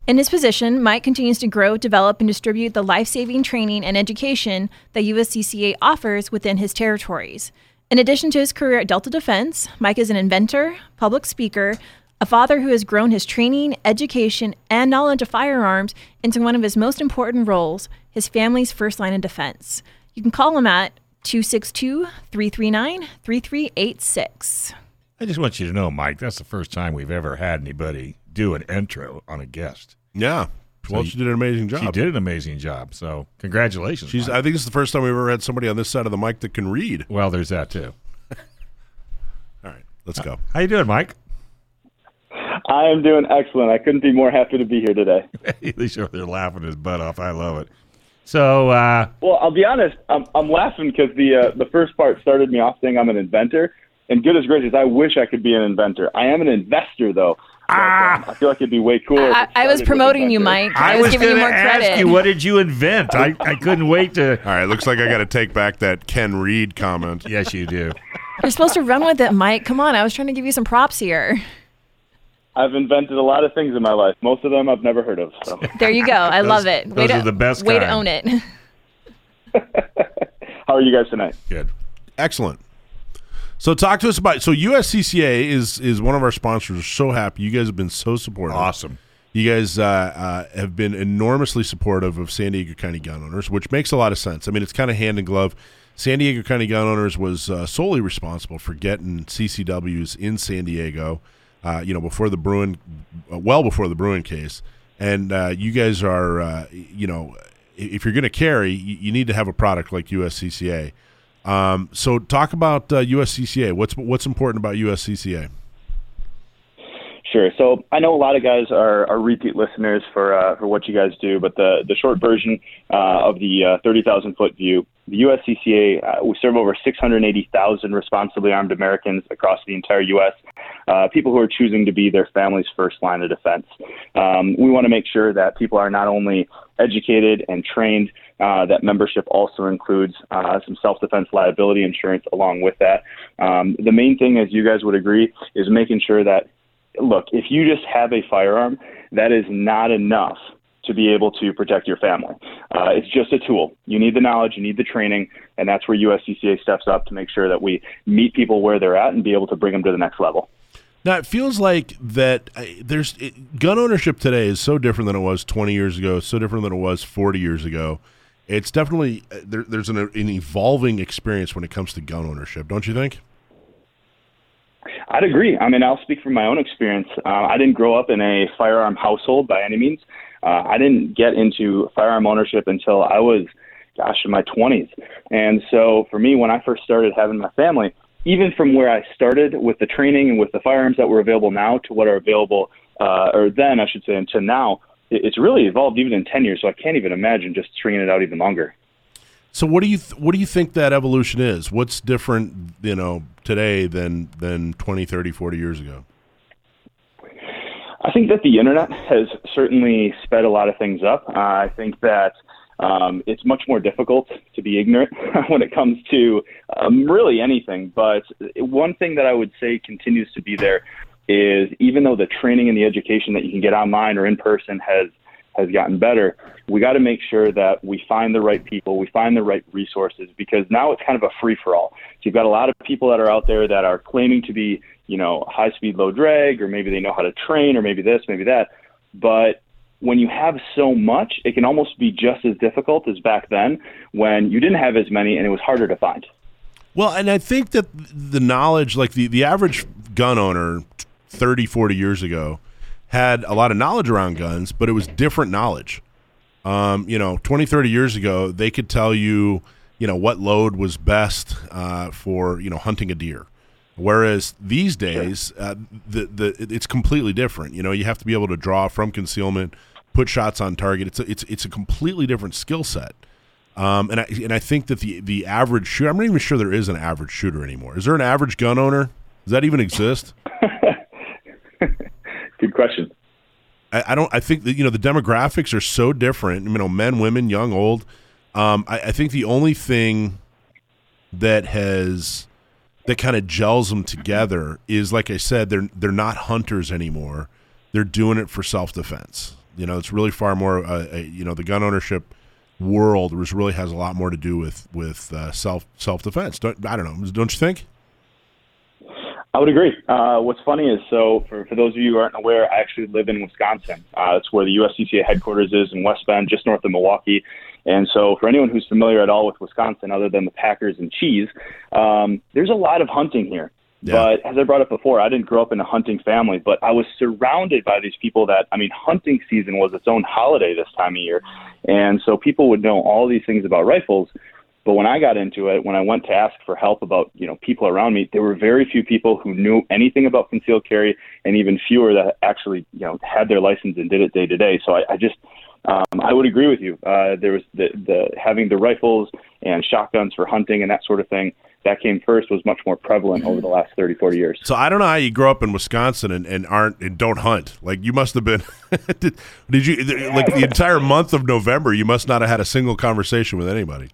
In his position, Mike continues to grow, develop, and distribute the life saving training and education that USCCA offers within his territories. In addition to his career at Delta Defense, Mike is an inventor, public speaker, a father who has grown his training, education, and knowledge of firearms into one of his most important roles his family's first line of defense. You can call him at 262 339 3386. I just want you to know, Mike, that's the first time we've ever had anybody do an intro on a guest. Yeah. Well, So she did an amazing job. She did an amazing job. So, congratulations. She's. Mike. I think it's the first time we've ever had somebody on this side of the mic that can read. well, there's that too. All right, let's go. How you doing, Mike? I am doing excellent. I couldn't be more happy to be here today. He's over there laughing his butt off. I love it. So, uh, Well, I'll be honest. I'm, I'm laughing because the uh, the first part started me off saying I'm an inventor, and goodness gracious, I wish I could be an inventor. I am an investor though. But, um, I feel like it'd be way cooler. I, I was promoting you. Mike. I, was, giving you more ask credit. you, what did you invent? I, I couldn't wait to. All right, looks like I got to take back that Ken Reed comment. Yes, you do. You're supposed to run with it, Mike. Come on. I was trying to give you some props here. I've invented a lot of things in my life. Most of them I've never heard of. So. [laughs] There you go. I Those- love it. Way those to, are the best Way to own it. [laughs] How are you guys tonight? Good. Excellent. So talk to us about so USCCA is is one of our sponsors. We're so happy you guys have been so supportive. Awesome. You guys uh, uh, have been enormously supportive of San Diego County gun owners, which makes a lot of sense. I mean, it's kind of hand in glove. San Diego County gun owners was uh, solely responsible for getting CCWs in San Diego. Uh, you know, before the Bruen, uh, well before the Bruen case, and uh, you guys are, uh, you know, if you're going to carry, you, need to have a product like USCCA. Um, so, talk about uh, USCCA. What's what's important about USCCA? Sure. So I know a lot of guys are, are repeat listeners for uh, for what you guys do, but the the short version uh, of the uh, thirty thousand foot view, the USCCA, uh, we serve over six hundred eighty thousand responsibly armed Americans across the entire U.S. Uh, people who are choosing to be their family's first line of defense. Um, we want to make sure that people are not only educated and trained. Uh, that membership also includes some self-defense liability insurance along with that. Um, the main thing, as you guys would agree, is making sure that look, if you just have a firearm, that is not enough to be able to protect your family. Uh, it's just a tool. You need the knowledge, you need the training, and that's where USCCA steps up to make sure that we meet people where they're at and be able to bring them to the next level. Now it feels like that uh, there's it, gun ownership today is so different than it was 20 years ago, so different than it was 40 years ago. It's definitely uh, there, there's an, an evolving experience when it comes to gun ownership, don't you think? I'd agree. I mean, I'll speak from my own experience. Uh, I didn't grow up in a firearm household by any means. Uh, I didn't get into firearm ownership until I was, gosh, in my 20s. And so for me, when I first started having my family, even from where I started with the training and with the firearms that were available now to what are available, uh, or then I should say, until now, it- it's really evolved even in 10 years. So I can't even imagine just stringing it out even longer. So what do you th- what do you think that evolution is? What's different, you know, today than than 20, 30, 40 years ago? I think that the internet has certainly sped a lot of things up. Uh, I think that um, it's much more difficult to be ignorant [laughs] when it comes to um, really anything. But one thing that I would say continues to be there is even though the training and the education that you can get online or in person has has gotten better, we got to make sure that we find the right people, we find the right resources, because now it's kind of a free for all. So you've got a lot of people that are out there that are claiming to be, you know, high speed, low drag, or maybe they know how to train, or maybe this, maybe that. But when you have so much, it can almost be just as difficult as back then when you didn't have as many and it was harder to find. Well, and I think that the knowledge, like the, the average gun owner 30, 40 years ago, had a lot of knowledge around guns, but it was different knowledge. Um, you know, 20, 30 years ago, they could tell you, you know, what load was best uh, for, you know, hunting a deer. Whereas these days, uh, the the it's completely different. You know, you have to be able to draw from concealment, put shots on target. It's a, it's it's a completely different skill set. Um, and I and I think that the the average shooter, I'm not even sure there is an average shooter anymore. Is there an average gun owner? Does that even exist? [laughs] Good question. I, I don't. I think that you know the demographics are so different. You know, men, women, young, old. Um, I, I think the only thing that has that kind of gels them together is, like I said, they're they're not hunters anymore. They're doing it for self defense. You know, it's really far more. Uh, you know, the gun ownership world really has a lot more to do with with uh, self self defense. Don't, I don't know. Don't you think? I would agree. Uh, what's funny is, so for, for those of you who aren't aware, I actually live in Wisconsin. Uh, that's where the USCCA headquarters is in West Bend, just north of Milwaukee. And so, for anyone who's familiar at all with Wisconsin, other than the Packers and cheese, um, there's a lot of hunting here. Yeah. But as I brought up before, I didn't grow up in a hunting family, but I was surrounded by these people that, I mean, hunting season was its own holiday this time of year. And so people would know all these things about rifles. But when I got into it, when I went to ask for help about, you know, people around me, there were very few people who knew anything about concealed carry and even fewer that actually, you know, had their license and did it day to day. So I, I just, um, I would agree with you. Uh, there was the, the having the rifles and shotguns for hunting and that sort of thing that came first was much more prevalent over the last 30, 40 years. So I don't know how you grow up in Wisconsin and, and aren't and don't hunt. Like you must have been. [laughs] did, did you like the entire month of November? You must not have had a single conversation with anybody.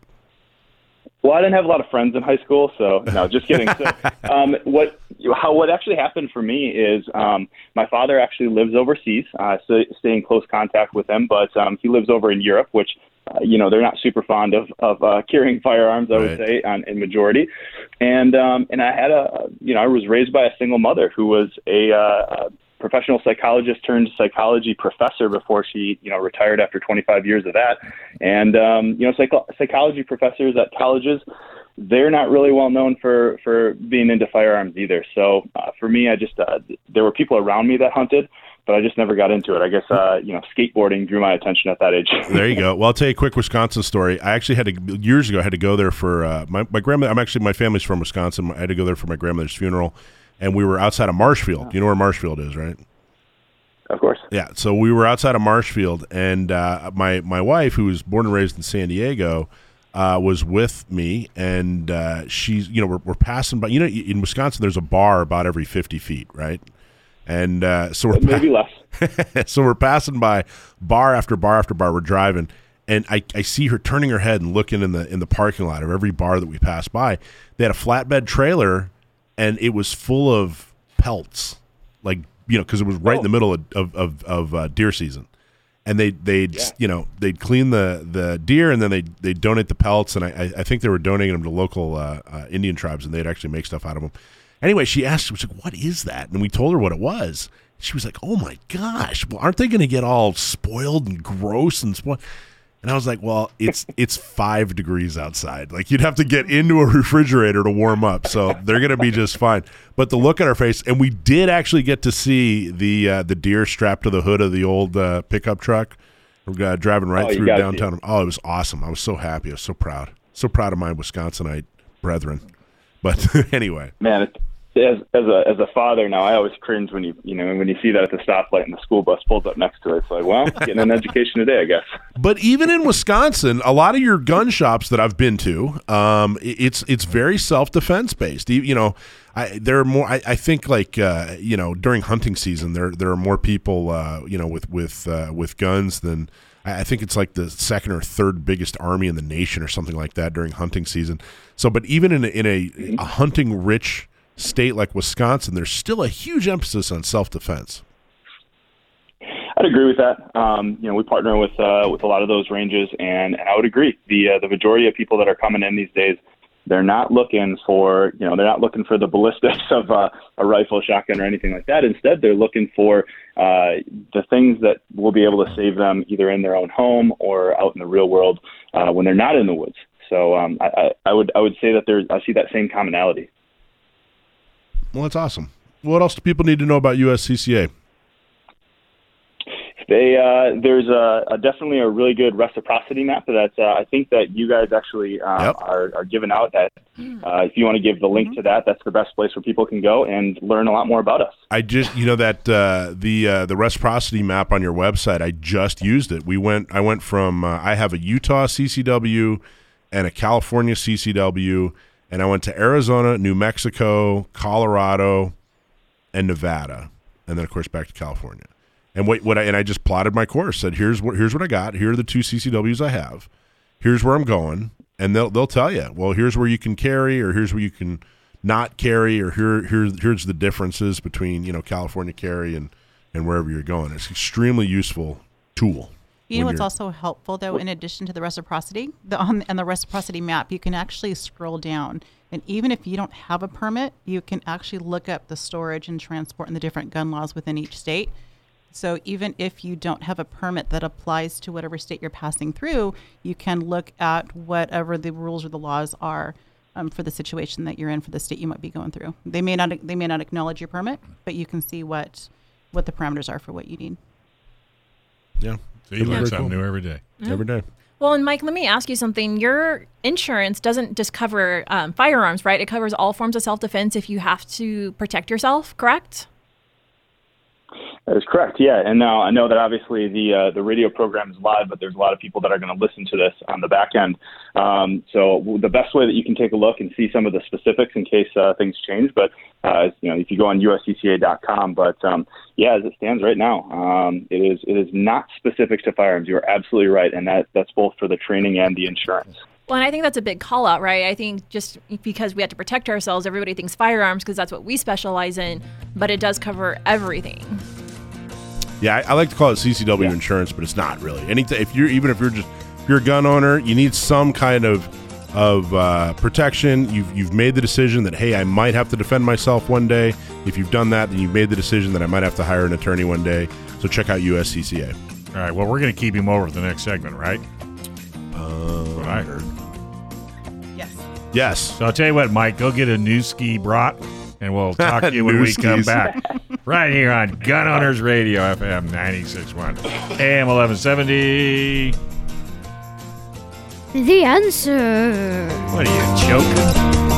Well, I didn't have a lot of friends in high school, so no, just kidding. So, [laughs] um, what how what actually happened for me is um, my father actually lives overseas. Uh, so stay in close contact with him, but um, he lives over in Europe, which uh, you know they're not super fond of of uh, carrying firearms. I would Right. say on, in majority, and um, and I had a you know I was raised by a single mother who was a, uh, a professional psychologist turned psychology professor before she you know retired after 25 years of that, and um, you know psycho- psychology professors at colleges. They're not really well known for for being into firearms either. So uh, for me, I just uh, there were people around me that hunted, but I just never got into it. I guess uh, you know skateboarding drew my attention at that age. There you go. Well, I'll tell you a quick Wisconsin story. I actually had to years ago. I had to go there for uh, my my grandmother. I'm actually my family's from Wisconsin. I had to go there for my grandmother's funeral, and we were outside of Marshfield. You know where Marshfield is, right? Of course. Yeah. So we were outside of Marshfield, and uh, my my wife, who was born and raised in San Diego, uh, was with me, and uh, she's you know we're, we're passing by. You know, in Wisconsin, there's a bar about every 50 feet, right? And uh, so we're Maybe less. [laughs] so we're passing by bar after bar after bar. We're driving, and I, I see her turning her head and looking in the in the parking lot of every bar that we pass by. They had a flatbed trailer, and it was full of pelts, like you know, because it was right in the middle of of, of, of uh, deer season. And they they'd you know they'd clean the, the deer and then they they donate the pelts and I I- I think they were donating them to local uh, uh, Indian tribes and they'd actually make stuff out of them. Anyway, she asked, she was like, "What is that?" And we told her what it was. She was like, "Oh my gosh! Well, aren't they going to get all spoiled and gross and spoiled?" And I was like, "Well, it's it's five degrees outside. Like you'd have to get into a refrigerator to warm up, so they're going to be just fine." But the look on her face, and we did actually get to see the uh, the deer strapped to the hood of the old uh, pickup truck, We're uh, driving right Oh, through downtown. Oh, it was awesome! I was so happy. I was so proud. So proud of my Wisconsinite brethren. But [laughs] anyway, Man, it, as as a as a father now, I always cringe when you you know when you see that at the stoplight and the school bus pulls up next to it. It's like, well, getting an education today, I guess. [laughs] But even in Wisconsin, a lot of your gun shops that I've been to, um, it's it's very self defense based. You, you know, I, there are more. I, I think like uh, you know during hunting season, there there are more people uh, you know with with uh, with guns than. I think it's like the second or third biggest army in the nation, or something like that during hunting season. So, but even in a, in a, a hunting rich state like Wisconsin, there's still a huge emphasis on self defense. I'd agree with that. Um, you know, we partner with uh, with a lot of those ranges, and, and I would agree. The uh, the majority of people that are coming in these days, they're not looking for you know they're not looking for the ballistics [laughs] of uh, a rifle, shotgun, or anything like that. Instead, they're looking for uh, the things that will be able to save them either in their own home or out in the real world uh, when they're not in the woods. So um, I, I, would I would say that there's I see that same commonality. Well, that's awesome. What else do people need to know about USCCA? They uh, there's a, a definitely a really good reciprocity map that uh, I think that you guys actually uh, are, are giving out. That uh, if you want to give the link to that, that's the best place where people can go and learn a lot more about us. I just you know that uh, the uh, the reciprocity map on your website. I just used it. We went. I went from uh, I have a Utah CCW and a California CCW, and I went to Arizona, New Mexico, Colorado, and Nevada, and then of course back to California. And what what I, and I just plotted my course. Said here's what here's what I got. Here are the two CCWs I have. Here's where I'm going, and they'll they'll tell you. Well, here's where you can carry, or here's where you can not carry, or here here here's the differences between you know California carry and and wherever you're going. It's extremely useful tool. You know what's also helpful though, in addition to the reciprocity, the on and the reciprocity map, you can actually scroll down, and even if you don't have a permit, you can actually look up the storage and transport and the different gun laws within each state. So even if you don't have a permit that applies to whatever state you're passing through, you can look at whatever the rules or the laws are um, for the situation that you're in for the state you might be going through. They may not they may not acknowledge your permit, but you can see what what the parameters are for what you need. Yeah. So you learn something cool. new every day. Every day. Well, and Mike, let me ask you something. Your insurance doesn't just cover um, firearms, right? It covers all forms of self defense if you have to protect yourself, correct? That is correct. Yeah, and now I know that obviously the uh, the radio program is live, but there's a lot of people that are going to listen to this on the back end. Um, so the best way that you can take a look and see some of the specifics in case uh, things change, but uh, you know if you go on uscca.com. But um, yeah, as it stands right now, um, it is it is not specific to firearms. You are absolutely right, and that that's both for the training and the insurance. Well, and I think that's a big call out, right? I think just because we have to protect ourselves, everybody thinks firearms because that's what we specialize in, but it does cover everything. Yeah, I, I like to call it CCW insurance, but it's not really. Anything if you're even if you're just if you're a gun owner, you need some kind of of uh, protection. You've you've made the decision that hey, I might have to defend myself one day. If you've done that, then you've made the decision that I might have to hire an attorney one day. So check out USCCA. All right. Well, we're going to keep him over for the next segment, right? Oh, That's what I heard. Yes. Yes. So I'll tell you what, Mike, go get a Nueske brat, and we'll [laughs] talk to you when we come Nueske's. back. [laughs] right here on Gun Owners Radio, FM 96.1, AM 1170. The answer. What are you, joking?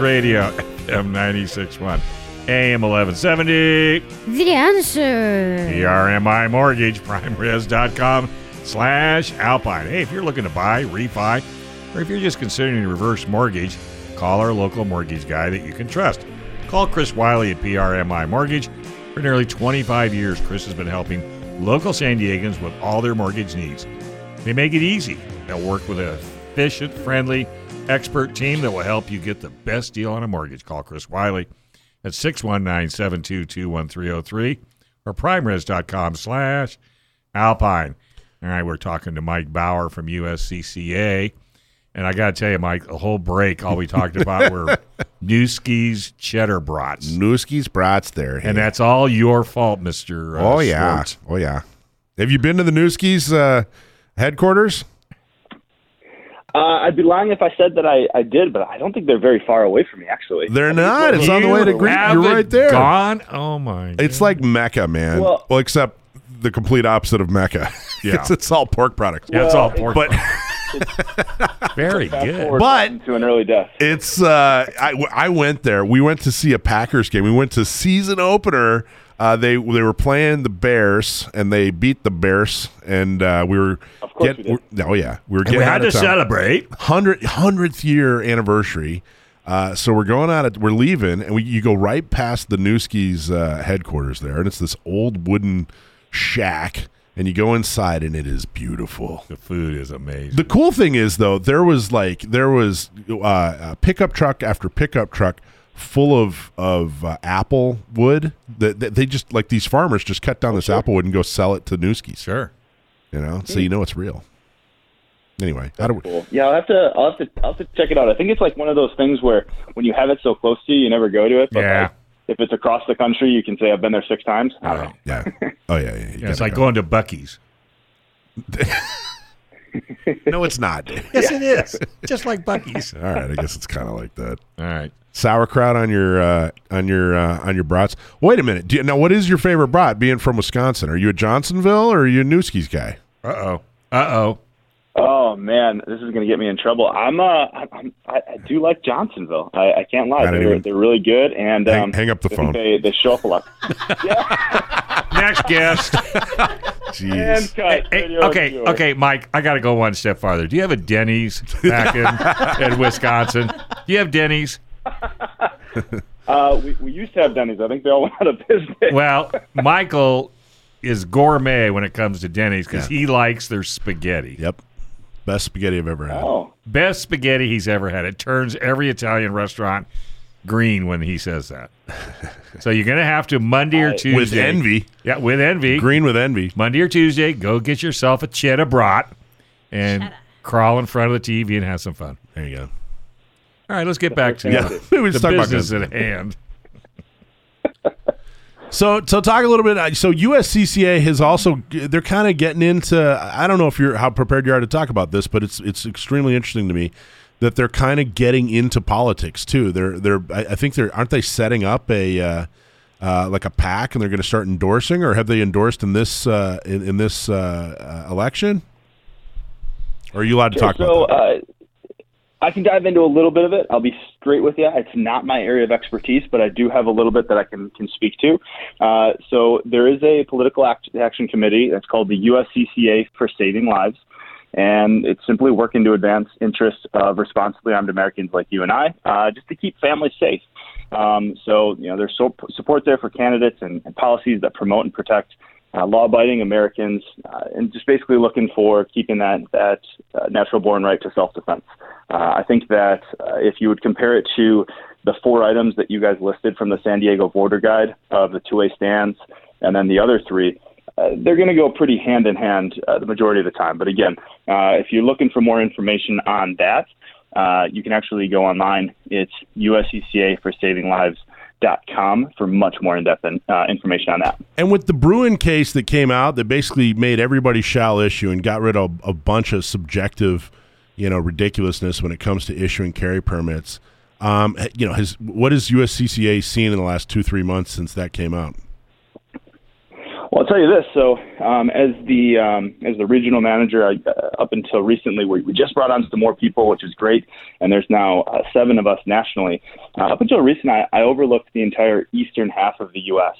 Radio, [laughs] FM 96.1, AM 1170. The answer. PRMI Mortgage, primeres.com slash Alpine. Hey, if you're looking to buy, refi, or if you're just considering a reverse mortgage, call our local mortgage guy that you can trust. Call Chris Wiley at PRMI Mortgage. For nearly 25 years, Chris has been helping local San Diegans with all their mortgage needs. They make it easy. They'll work with an efficient, friendly, expert team that will help you get the best deal on a mortgage. Call Chris Wiley at 619-722-1303 or primeres.com slash alpine. All right, we're talking to Mike Bauer from USCCA. And I got to tell you, Mike, the whole break, all we talked about were [laughs] Nueske's cheddar brats. Nueske's brats there. And that's all your fault, Mr. Uh, oh yeah. Schwartz. Oh yeah. Have you been to the Nueske's uh, headquarters? Uh, I'd be lying if I said that I, I did, but I don't think they're very far away from me. Actually, They're not. It's on the way to Green. You're right there. Gone? Oh, my. It's like Mecca, man. Well- Well, except the complete opposite of Mecca. [laughs] Yeah. it's, it's all pork products. Yeah, it's all Well, pork. But [laughs] [laughs] Very Fast good. But- to an early death. it's uh, I, I went there. We went to see a Packers game. We went to season opener. Uh, they they were playing the Bears and they beat the Bears and uh, we were Of course we we're- oh yeah we were And getting we out had to town. celebrate. hundred hundredth year anniversary. Uh, so we're going out. At, we're leaving, and we you go right past the Nueske's uh, headquarters there, and it's this old wooden shack, and you go inside, and it is beautiful. The food is amazing. The cool thing is though, there was like there was uh, a pickup truck after pickup truck full of of uh, apple wood that, that they just like these farmers just cut down this apple wood and go sell it to Nueske's. sure. You know, so you know it's real. Anyway, how do we, Cool. Yeah, I'll have to. I'll have to. I'll have to check it out. I think it's like one of those things where when you have it so close to you, you never go to it. But Yeah. like, if it's across the country, you can say I've been there six times. I don't know. yeah, [laughs] oh yeah, yeah. you Yeah, it's like go. going to Buc-ee's. [laughs] No, it's not. Yes, it is. Just like Buc-ee's. All right, I guess it's kind of like that. All right. Sauerkraut on your uh, on your uh, on your brats. Wait a minute. Do you, now, what is your favorite brat? Being from Wisconsin, are you a Johnsonville or are you a Nueske's guy? Uh oh. Uh oh. Oh man, this is going to get me in trouble. I'm uh, I'm, I, I do like Johnsonville. I, I can't lie. I They're, even- they're really good, and Hang- um, hang up the phone. They they show up a lot. [laughs] Next guest. [laughs] Jeez. And cut. Hey, Radio okay, Tour. okay, Mike. I got to go one step farther. Do you have a Denny's back in, [laughs] in Wisconsin? Do you have Denny's? [laughs] Uh, we, we used to have Denny's. I think they all [laughs] went out of business. Well, Michael is gourmet when it comes to Denny's because he likes their spaghetti. Yep. Best spaghetti I've ever had. Oh, Best spaghetti he's ever had. It turns every Italian restaurant green when he says that. [laughs] so you're gonna have to Monday or Tuesday With envy. Yeah, with envy. Green with envy. Monday or Tuesday, go get yourself a cheddar brat and crawl in front of the TV and have some fun. There you go. All right, let's get back to Yeah. the, We were just the talking about business guns. at hand. [laughs] So, so talk a little bit. uh, So, USCCA has also they're kind of getting into. I don't know if you're how prepared you are to talk about this, but it's it's extremely interesting to me that they're kind of getting into politics too. They're they're I I think they're aren't they setting up a uh, uh, like a pack and they're going to start endorsing, or have they endorsed in this uh, in, in this uh, uh, election? Or are you allowed to talk so about that? Uh, I can dive into a little bit of it. I'll be straight with you. It's not my area of expertise, but I do have a little bit that I can, can speak to. Uh, so there is a political act, action committee that's called the USCCA for Saving Lives. And it's simply working to advance interests of responsibly armed Americans like you and I, uh, just to keep families safe. Um, so, you know, there's so, support there for candidates and, and policies that promote and protect uh, law-abiding Americans, uh, and just basically looking for keeping that that uh, natural-born right to self-defense. Uh, I think that uh, if you would compare it to the four items that you guys listed from the San Diego Border Guide of the two-way stands, and then the other three, uh, they're going to go pretty hand in hand the majority of the time. But again, if you're looking for more information on that, you can actually go online. It's USCCA for Saving Lives. Dot com for much more in-depth uh, information on that. And with the Bruen case that came out, that basically made everybody shall issue and got rid of a bunch of subjective, you know, ridiculousness when it comes to issuing carry permits. Um, you know, has what has USCCA seen in the last two three months since that came out? Well, I'll tell you this. So, um, as the um, as the regional manager, I, uh, up until recently, we, we just brought on some more people, which is great. And there's now uh, seven of us nationally. Uh, up until recent, I, I overlooked the entire eastern half of the U.S.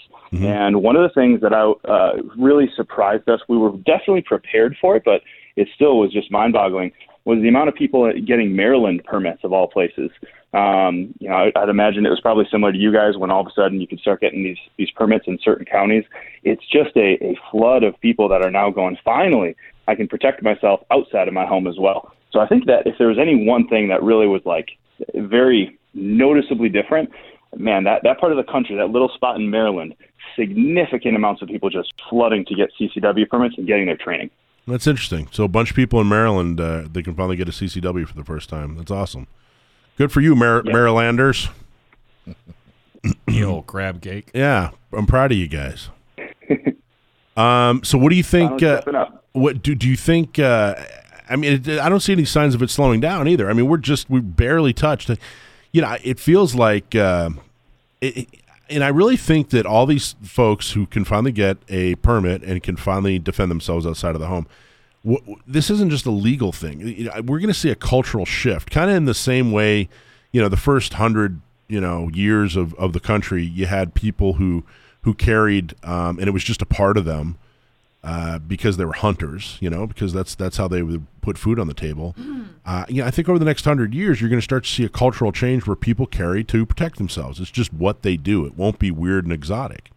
And one of the things that I uh, really surprised us, we were definitely prepared for it, but it still was just mind-boggling. Was the amount of people getting Maryland permits of all places? Um, you know, I, I'd imagine it was probably similar to you guys when all of a sudden you could start getting these these permits in certain counties. It's just a, a flood of people that are now going. Finally, I can protect myself outside of my home as well. So I think that if there was any one thing that really was like very noticeably different, man, that that part of the country, that little spot in Maryland, significant amounts of people just flooding to get CCW permits and getting their training. That's interesting. So a bunch of people in Maryland uh, they can finally get a CCW for the first time. That's awesome. Good for you, Mar- Yeah. Marylanders. You old crab cake. Yeah, I'm proud of you guys. [laughs] um, so what do you think? Uh, what do do you think? Uh, I mean, it, I don't see any signs of it slowing down either. I mean, we're just we barely touched. You know, it feels like, uh, it, it- and I really think that all these folks who can finally get a permit and can finally defend themselves outside of the home. This isn't just a legal thing. You know, we're going to see a cultural shift, kind of in the same way. You know, the first hundred you know years of, of the country, you had people who who carried, um, and it was just a part of them uh, because they were hunters, you know, because that's that's how they would put food on the table. Uh, yeah, I think over the next hundred years, you're going to start to see a cultural change where people carry to protect themselves. It's just what they do. It won't be weird and exotic.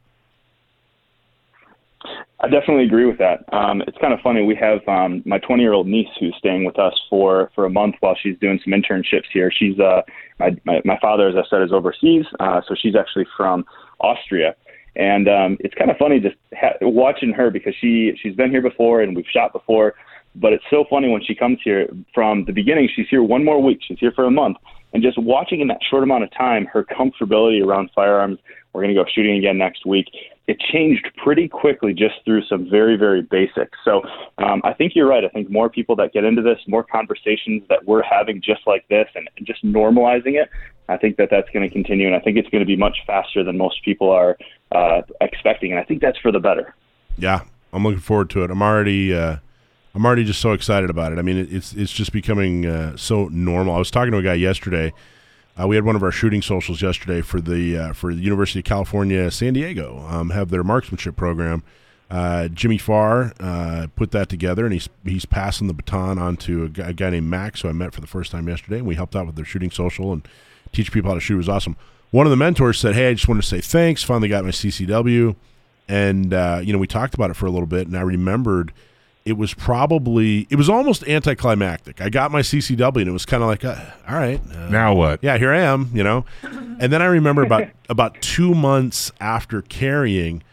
I definitely agree with that. Um, it's kind of funny. We have um, my 20 year old niece who's staying with us for, for a month while she's doing some internships here. She's uh, my, my my father, as I said, is overseas, uh, so she's actually from Austria. And um, it's kind of funny just ha- watching her because she she's been here before and we've shot before. But it's so funny when she comes here from the beginning. She's here one more week. She's here for a month, and just watching in that short amount of time her comfortability around firearms. We're going to go shooting again next week. it changed pretty quickly just through some very, very basics. So um, I think you're right. I think more people that get into this, more conversations that we're having just like this and, just normalizing it, I think that that's going to continue. And I think it's going to be much faster than most people are uh, expecting. And I think that's for the better. Yeah, I'm looking forward to it. I'm already. Uh, I'm already just so excited about it. I mean, it's it's just becoming uh, so normal. I was talking to a guy yesterday. Uh, we had one of our shooting socials yesterday for the uh, for the University of California, San Diego, um, have their marksmanship program. Uh, Jimmy Farr uh, put that together, and he's he's passing the baton on to a guy, a guy named Max, who I met for the first time yesterday. And we helped out with their shooting social and teach people how to shoot. It was awesome. One of the mentors said, "Hey, I just wanted to say thanks. Finally got my CCW." and uh, you know we talked about it for a little bit, and I remembered it was probably it was almost anticlimactic. I got my CCW, and it was kind of like, uh, all right, uh, Now what? Yeah, here I am, you know. And then I remember about [laughs] about two months after carrying,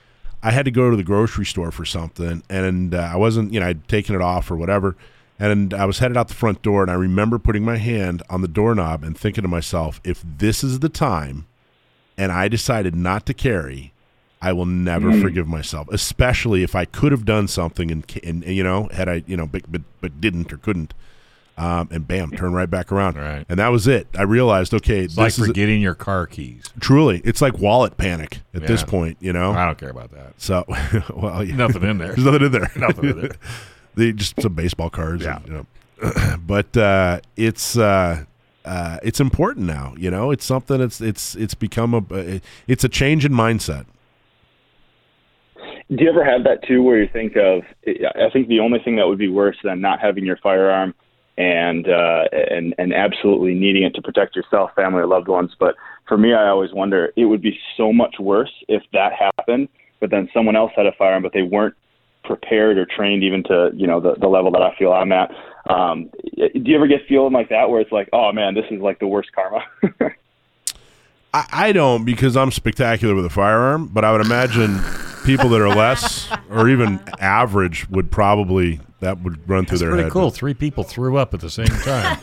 I had to go to the grocery store for something, and uh, I wasn't, you know, I'd taken it off or whatever. And I was headed out the front door, and I remember putting my hand on the doorknob and thinking to myself, if this is the time and I decided not to carry, I will never Mm. forgive myself, especially if I could have done something and, and, and, you know had I you know but but, but didn't or couldn't, um, and bam, turn right back around. Right. And that was it. I realized, okay, It's like this is forgetting your car keys. truly, it's like wallet panic at this point. You know, I don't care about that. so [laughs] well, yeah. Nothing in there. There's [laughs] nothing in there. [laughs] Nothing in there. they just some baseball cards. Yeah. and, you know. [clears throat] but uh, it's uh, uh, it's important now. You know, it's something. It's it's it's become a it's a change in mindset. Do you ever have that too, where you think of? I think the only thing that would be worse than not having your firearm and uh, and and absolutely needing it to protect yourself, family, or loved ones. But for me, I always wonder it would be so much worse if that happened, but then someone else had a firearm, but they weren't prepared or trained even to you know the, the level that I feel I'm at. Um, do you ever get feeling like that, where it's like, oh man, this is like the worst karma? [laughs] I, I don't because I'm spectacular with a firearm, but I would imagine people that are less or even average would probably that would run through That's their pretty head. cool. Three people threw up at the same time.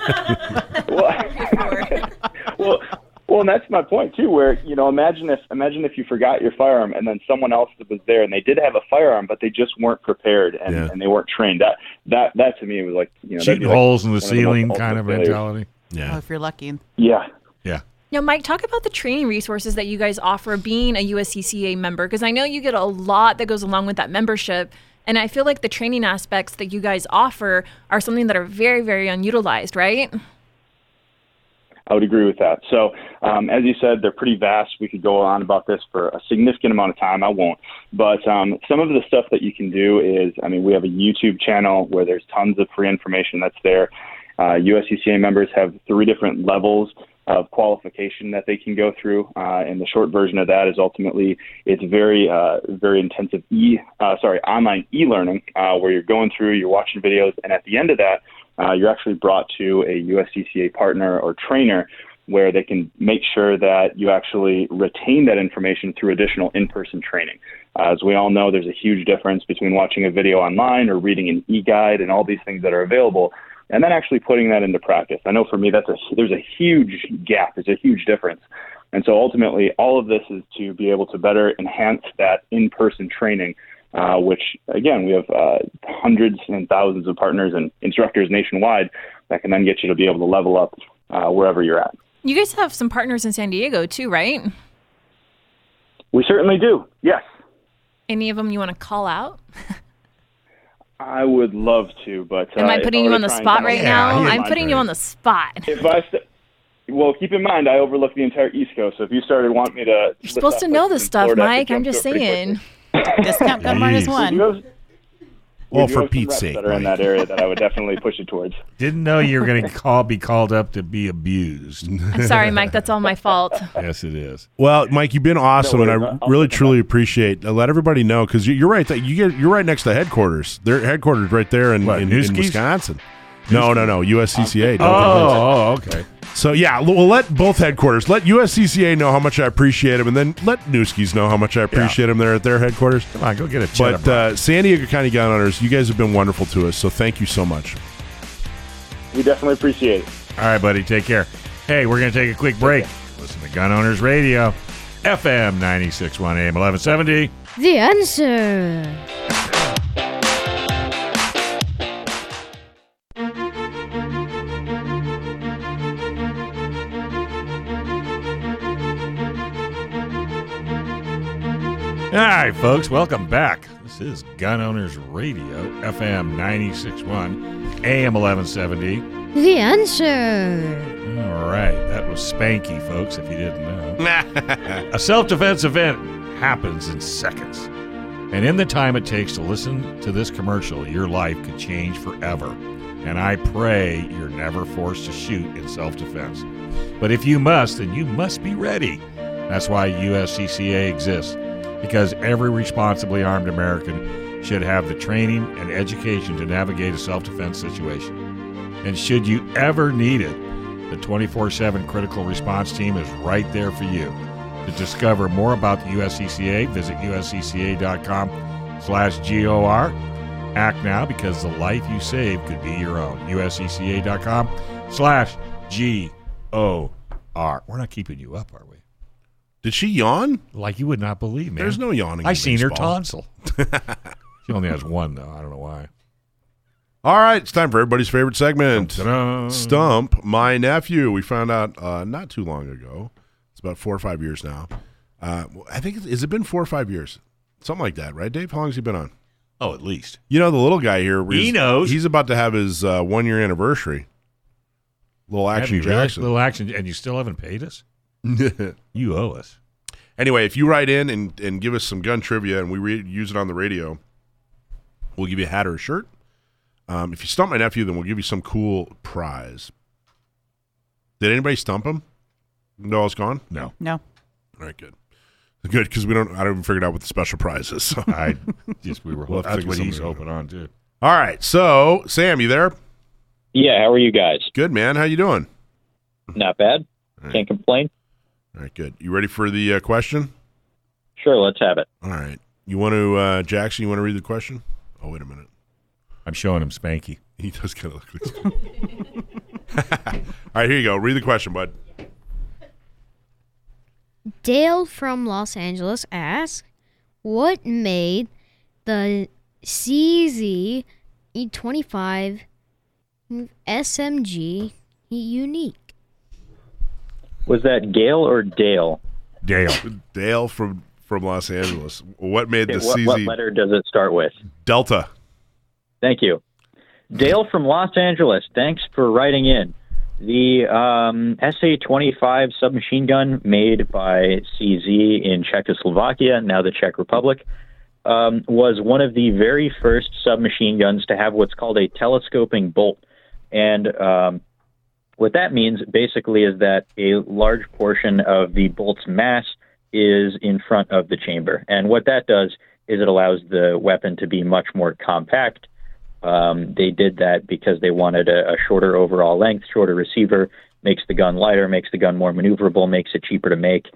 [laughs] well, well, and that's my point too. Where you know, imagine if imagine if you forgot your firearm, and then someone else was there, and they did have a firearm, but they just weren't prepared and, Yeah. and they weren't trained. That that that to me was like you know Shooting be like holes in the one of most ceiling kind of mentality. Yeah. Oh, if you're lucky. Yeah. Yeah. Now, Mike, talk about the training resources that you guys offer being a USCCA member, because I know you get a lot that goes along with that membership. And I feel like the training aspects that you guys offer are something that are very, very unutilized, right? I would agree with that. So, um, as you said, they're pretty vast. We could go on about this for a significant amount of time. I won't. But um, some of the stuff that you can do is, I mean, we have a YouTube channel where there's tons of free information that's there. Uh, USCCA members have three different levels of qualification that they can go through, uh, and the short version of that is ultimately it's very, uh, very intensive e, uh, sorry, online e-learning uh, where you're going through, you're watching videos, and at the end of that, uh, you're actually brought to a USCCA partner or trainer where they can make sure that you actually retain that information through additional in-person training. Uh, as we all know, there's a huge difference between watching a video online or reading an e-guide and all these things that are available, and then actually putting that into practice. I know for me, that's a there's a huge gap. There's a huge difference. And so ultimately, all of this is to be able to better enhance that in-person training uh, which again we have uh, hundreds and thousands of partners and instructors nationwide that can then get you to be able to level up uh, wherever you're at. You guys have some partners in San Diego too, right? We certainly do. Yes, Any of them you want to call out? [laughs] I would love to, but Am uh, I putting you on the spot right up- now? Yeah, I'm yeah, putting you on the spot. If I st- well, keep in mind, I overlook the entire East Coast. So if you started wanting me to, You're supposed to know this stuff, Mike. I'm just saying. Discount gun mart is Jeez. Well, do for Pete's sake, that are in that area that I would definitely push it towards. [laughs] Didn't know you were going [laughs] to call, be called up to be abused. I'm sorry, Mike. That's all my fault. [laughs] yes, it is. Well, Mike, you've been awesome, No and. I I'll- really I'll- truly appreciate. Uh, let everybody know because you're right that you get you're right next to headquarters. Their headquarters right there in, What, in, in Nueske's? Wisconsin. No, no, no, USCCA. Oh, oh, okay. So yeah, we'll let both headquarters, let USCCA know how much I appreciate them, and then let Nueske's know how much I appreciate them there at their headquarters. Come on, go get a cheddar But uh, San Diego County Gun Owners, you guys have been wonderful to us, so thank you so much. We definitely appreciate it. All right, buddy. Take care. Hey, we're going to take a quick break. Listen to Gun Owners Radio, FM 96.1 AM 1170. The answer. All right, folks, welcome back. This is Gun Owners Radio, FM 96.1, AM 1170. The answer. All right, that was Spanky, folks, if you didn't know. [laughs] A self defense event happens in seconds. And in the time it takes to listen to this commercial, your life could change forever. And I pray you're never forced to shoot in self defense. But if you must, then you must be ready. That's why USCCA exists, because every responsibly armed American should have the training and education to navigate a self defense situation. And should you ever need it, the 24 7 critical response team is right there for you. To discover more about the USCCA, visit uscca.com slash GOR. Act now because the life you save could be your own. uscca.com slash G-O-R. We're not keeping you up, are we? Did she yawn? Like you would not believe, man. There's no yawning. I in seen her baseball. tonsil. [laughs] she only has one, though. I don't know why. All right, it's time for everybody's favorite segment. Ta-da. Stump my nephew. We found out uh, not too long ago. It's about four or five years now. Uh, I think it's- has it been four or five years, something like that, right, Dave? How long has he been on? Oh, at least. You know, the little guy here. He knows. He's about to have his uh, one year anniversary. Little Have action you really? Jackson. Little action, and you still haven't paid us? [laughs] You owe us. Anyway, if you write in and, and give us some gun trivia and we re- use it on the radio, we'll give you a hat or a shirt. Um, if you stump my nephew, then we'll give you some cool prize. Did anybody stump him? No, it's gone. No. No. All right, good, good because we don't. I haven't even figured out what the special prize is. So. I just we were. We'll have to that's think what he's something. hoping on too. All right, so Sam, you there? Yeah, how are you guys? Good man. How you doing? Not bad. Can't complain. All right, good. You ready for the uh, question? Sure, let's have it. All right. You want to, uh, Jackson? You want to read the question? Oh, wait a minute. I'm showing him Spanky. [laughs] He does kind of look like. Spanky. [laughs] All right, here you go. Read the question, bud. Dale from Los Angeles asks, "What made the CZ E25 SMG unique?" Was that Gail or Dale? Dale. Dale from from Los Angeles. What made the Okay, what, CZ what letter does it start with? Delta? Thank you. Dale from Los Angeles, thanks for writing in. The um, SA 25 submachine gun made by CZ in Czechoslovakia, now the Czech Republic, um, was one of the very first submachine guns to have what's called a telescoping bolt. And um, what that means basically is that a large portion of the bolt's mass is in front of the chamber. And what that does is it allows the weapon to be much more compact. Um, they did that because they wanted a, a shorter overall length, shorter receiver, makes the gun lighter, makes the gun more maneuverable, makes it cheaper to make.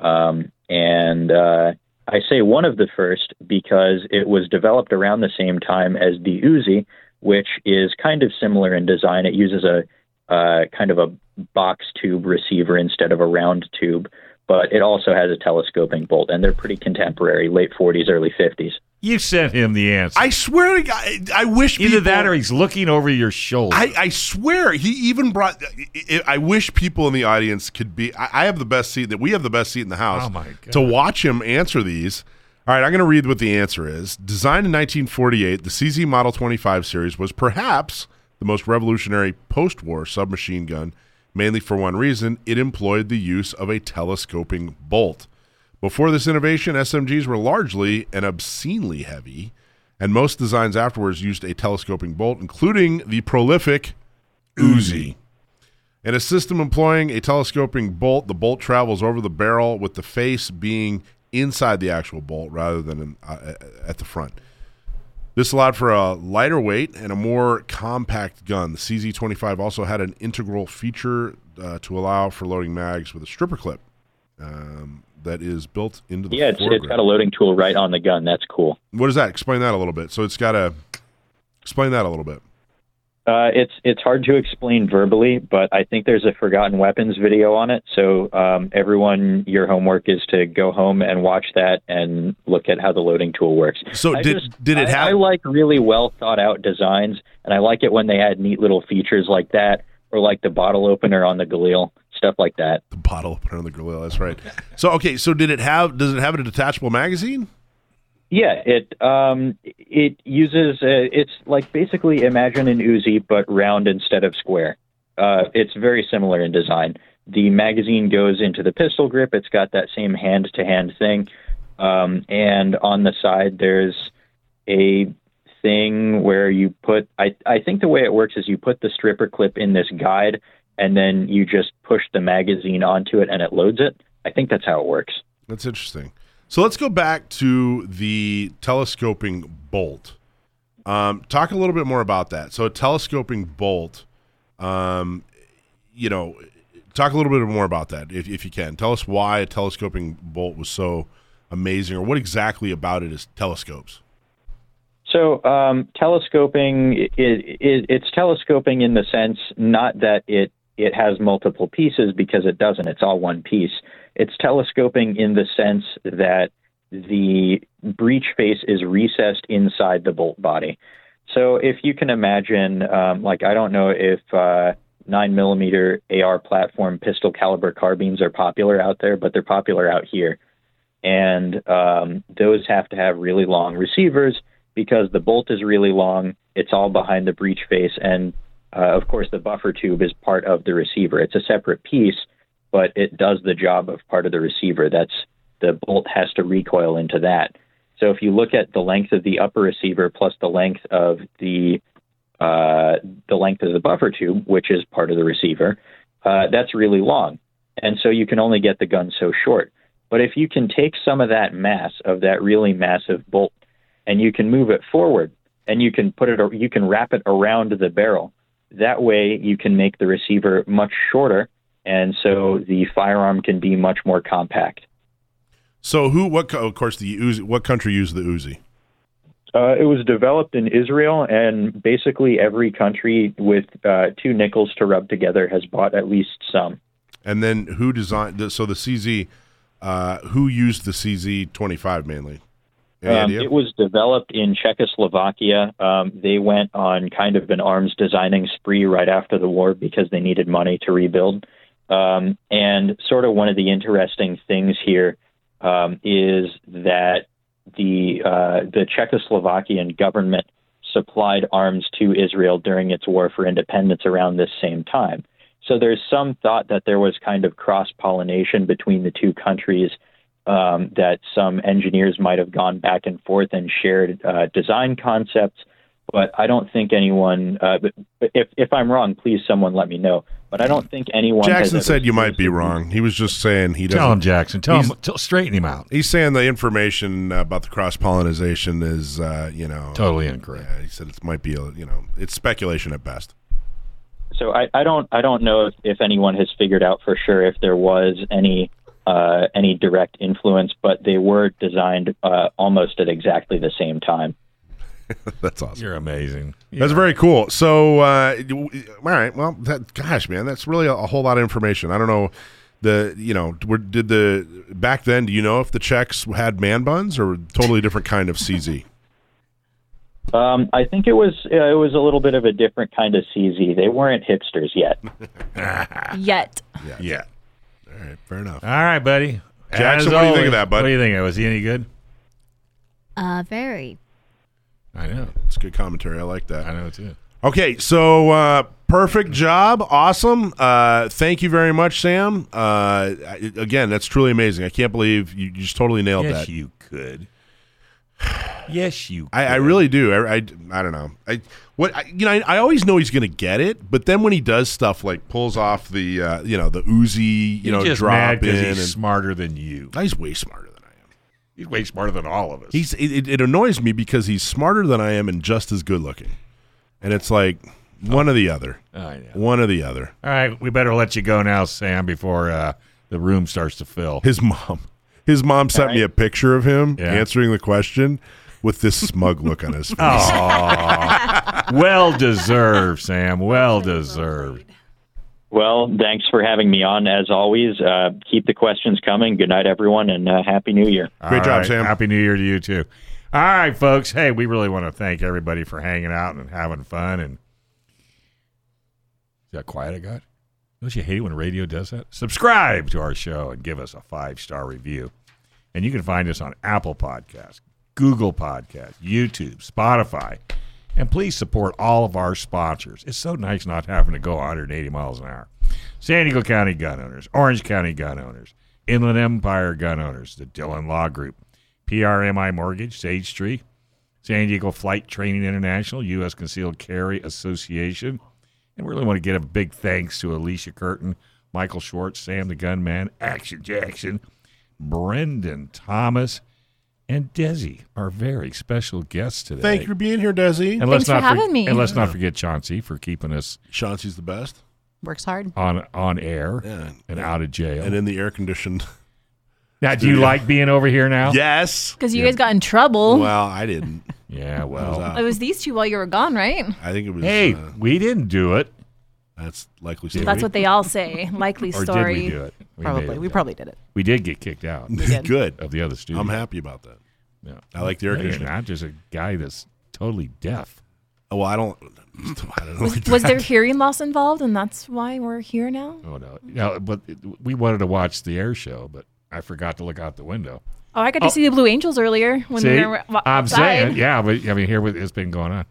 Um, and uh, I say one of the first because it was developed around the same time as the Uzi, which is kind of similar in design. It uses a uh, kind of a box tube receiver instead of a round tube, but it also has a telescoping bolt, and they're pretty contemporary, late 40s, early 50s. You sent him the answer. I swear to God, I wish Either people- that or he's looking over your shoulder. I, I swear he even brought. I- I wish people in the audience could be. I I have the best seat. That we have the best seat in the house. Oh, my God. To watch him answer these. All right, I'm going to read what the answer is. Designed in 1948, the CZ Model 25 series was perhaps the most revolutionary post-war submachine gun, mainly for one reason: it employed the use of a telescoping bolt. Before this innovation, SMGs were largely and obscenely heavy, and most designs afterwards used a telescoping bolt, including the prolific Uzi. In a system employing a telescoping bolt, the bolt travels over the barrel with the face being inside the actual bolt rather than in, uh, at the front. This allowed for a lighter weight and a more compact gun. The CZ25 also had an integral feature uh, to allow for loading mags with a stripper clip um, that is built into the Yeah, it's, it's got a loading tool right on the gun. That's cool. What is that? Explain that a little bit. So it's got a explain that a little bit. Uh, it's it's hard to explain verbally, but I think there's a Forgotten Weapons video on it. So um, everyone, your homework is to go home and watch that and look at how the loading tool works. So I did just- did it I- have? I like really well thought out designs, and I like it when they add neat little features like that, or like the bottle opener on the Galil, stuff like that. the bottle opener on the grill. That's right. So okay, so did it have? Does it have a detachable magazine? Yeah, it um, it uses uh, it's like basically imagine an Uzi but round instead of square. Uh, it's very similar in design. The magazine goes into the pistol grip. It's got that same hand to hand thing, um, and on the side there's a thing where you put. I I think the way it works is you put the stripper clip in this guide, and then you just push the magazine onto it, and it loads it. I think that's how it works. That's interesting. So let's go back to the telescoping bolt. Um, talk a little bit more about that. So a telescoping bolt, um, you know, talk a little bit more about that if, if you can. Tell us why a telescoping bolt was so amazing, or what exactly about it is telescopes. So um, telescoping, it, it, it's telescoping in the sense not that it it has multiple pieces because it doesn't. It's all one piece. It's telescoping in the sense that the breech face is recessed inside the bolt body. So if you can imagine, um, like I don't know if uh, nine millimeter AR platform pistol caliber carbines are popular out there, but they're popular out here, and um, those have to have really long receivers because the bolt is really long. It's all behind the breech face, and uh, of course the buffer tube is part of the receiver. It's a separate piece, but it does the job of part of the receiver. That's the bolt has to recoil into that. So if you look at the length of the upper receiver plus the length of the uh, the length of the buffer tube, which is part of the receiver, uh, that's really long, and so you can only get the gun so short. But if you can take some of that mass of that really massive bolt and you can move it forward and you can put it you can wrap it around the barrel that way you can make the receiver much shorter and so the firearm can be much more compact So who? What? co- Of course, the Uzi. What country used the Uzi? uh, it was developed in Israel, and basically every country with uh, two nickels to rub together has bought at least some. And then who designed? The, so the CZ. Uh, who used the CZ twenty five mainly? Um, it was developed in Czechoslovakia. Um, they went on kind of an arms designing spree right after the war because they needed money to rebuild. Um, and sort of one of the interesting things here um, is that the uh, the Czechoslovakian government supplied arms to Israel during its war for independence around this same time. So there's some thought that there was kind of cross pollination between the two countries um, that some engineers might have gone back and forth and shared uh, design concepts. But I don't think anyone. Uh, but but if if I'm wrong, please someone let me know. But I don't think anyone. Jackson ever said you might be wrong. He was just saying he doesn't. Tell him, Jackson. Tell him. He's- Tell, straighten him out. He's saying the information about the cross pollination is, uh, you know, Totally incorrect. Yeah, he said it might be, a, you know, it's speculation at best. So I, I don't I don't know if, if anyone has figured out for sure if there was any uh, any direct influence, but they were designed uh, almost at exactly the same time. [laughs] That's awesome. You're amazing. That's very cool. So, uh, all right. Well, that, gosh, man, that's really a, a whole lot of information. I don't know the, you know, were, did the back then? Do you know if the Czechs had man buns or totally different kind of CZ? Um, I think it was uh, it was a little bit of a different kind of CZ. They weren't hipsters yet. [laughs] Yet. Yeah. Yeah. All right. Fair enough. All right, buddy. Jackson, As what do you think always- of that, bud? What do you think? It was he any good? Uh, very. I know. It's good commentary. I like that. I know too. Okay, so uh, perfect job, awesome. Uh, thank you very much, Sam. Uh, again, that's truly amazing. I can't believe you, you just totally nailed yes, that. you could. [sighs] yes, you. I, I really do. I, I, I don't know. I what I, you know. I, I always know he's going to get it, but then when he does stuff like pulls off the uh, you know the Uzi, you You're know, just drop mad in, because and he's smarter than you. he's way smarter than I am. He's way smarter than all of us. He's it, it, it annoys me because he's smarter than I am and just as good looking, and it's like one or the other, I know. one or the other. All right, we better let you go now, Sam, before uh, the room starts to fill. His mom, his mom sent me a picture of him Yeah. answering the question, with this smug look on his [laughs] face. Aw. well deserved, Sam. Well deserved. Well, thanks for having me on as always. Uh, keep the questions coming. Good night, everyone, and uh, happy New Year. Great job, Sam. Happy New Year to you too. All right, folks. Hey, we really want to thank everybody for hanging out and having fun. And is that quiet I got? Don't you hate it when radio does that? Subscribe to our show and give us a five star review. And you can find us on Apple Podcasts, Google Podcasts, YouTube, Spotify. And please support all of our sponsors. It's so nice not having to go 180 miles an hour. San Diego County Gun Owners, Orange County Gun Owners, Inland Empire Gun Owners, the Dillon Law Group, PRMI Mortgage, Sage Tree, San Diego Flight Training International, U.S. Concealed Carry Association. And we really want to give a big thanks to Alicia Curtin, Michael Schwartz, Sam the Gunman, Action Jackson, Brendan Thomas, and Desi, our very special guest today. Thank you for being here, Desi. And let's Thanks for not having me. And let's not forget Chauncey for keeping us Chauncey's the best. Works hard. on on air Yeah. and out of jail. And in the air conditioned. now, do you like being over here now? Yes. Because you guys got in trouble. Well, I didn't. Yeah, I was well. It was these two while you were gone, right? I think it was. Hey, uh, we didn't do it. that's likely. Did That's what they all say. Likely Or story. did we do it? We Probably. it We up. probably did it. We did get kicked out. [laughs] Good. of the other studio. I'm happy about that. Yeah. I like the air No, you're conditioning. not just a guy that's totally deaf. Oh, well, I don't. [laughs] I don't know. Was, was there hearing loss involved, and that's why we're here now? Oh no, no. But we wanted to watch the air show, but I forgot to look out the window. Oh, I got to Oh. see the Blue Angels earlier when See, we were wa- I'm saying, yeah, but I mean, here what- it's been going on.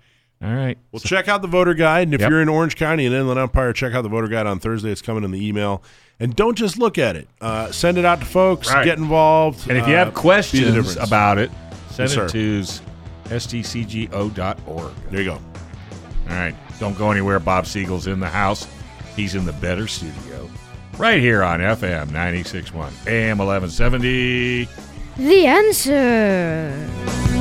All right. Well, check out the voter guide. And if Yep. you're in Orange County and Inland Empire, check out the voter guide on Thursday. It's coming in the email. And don't just look at it. Uh, send it out to folks. Right. Get involved. And if you uh, have be questions about it, send Yes, sir. it to sdcgo.org. There you go. All right. Don't go anywhere. Bob Siegel's in the house. He's in the better studio. Right here on FM 96.1, AM 1170. The answer.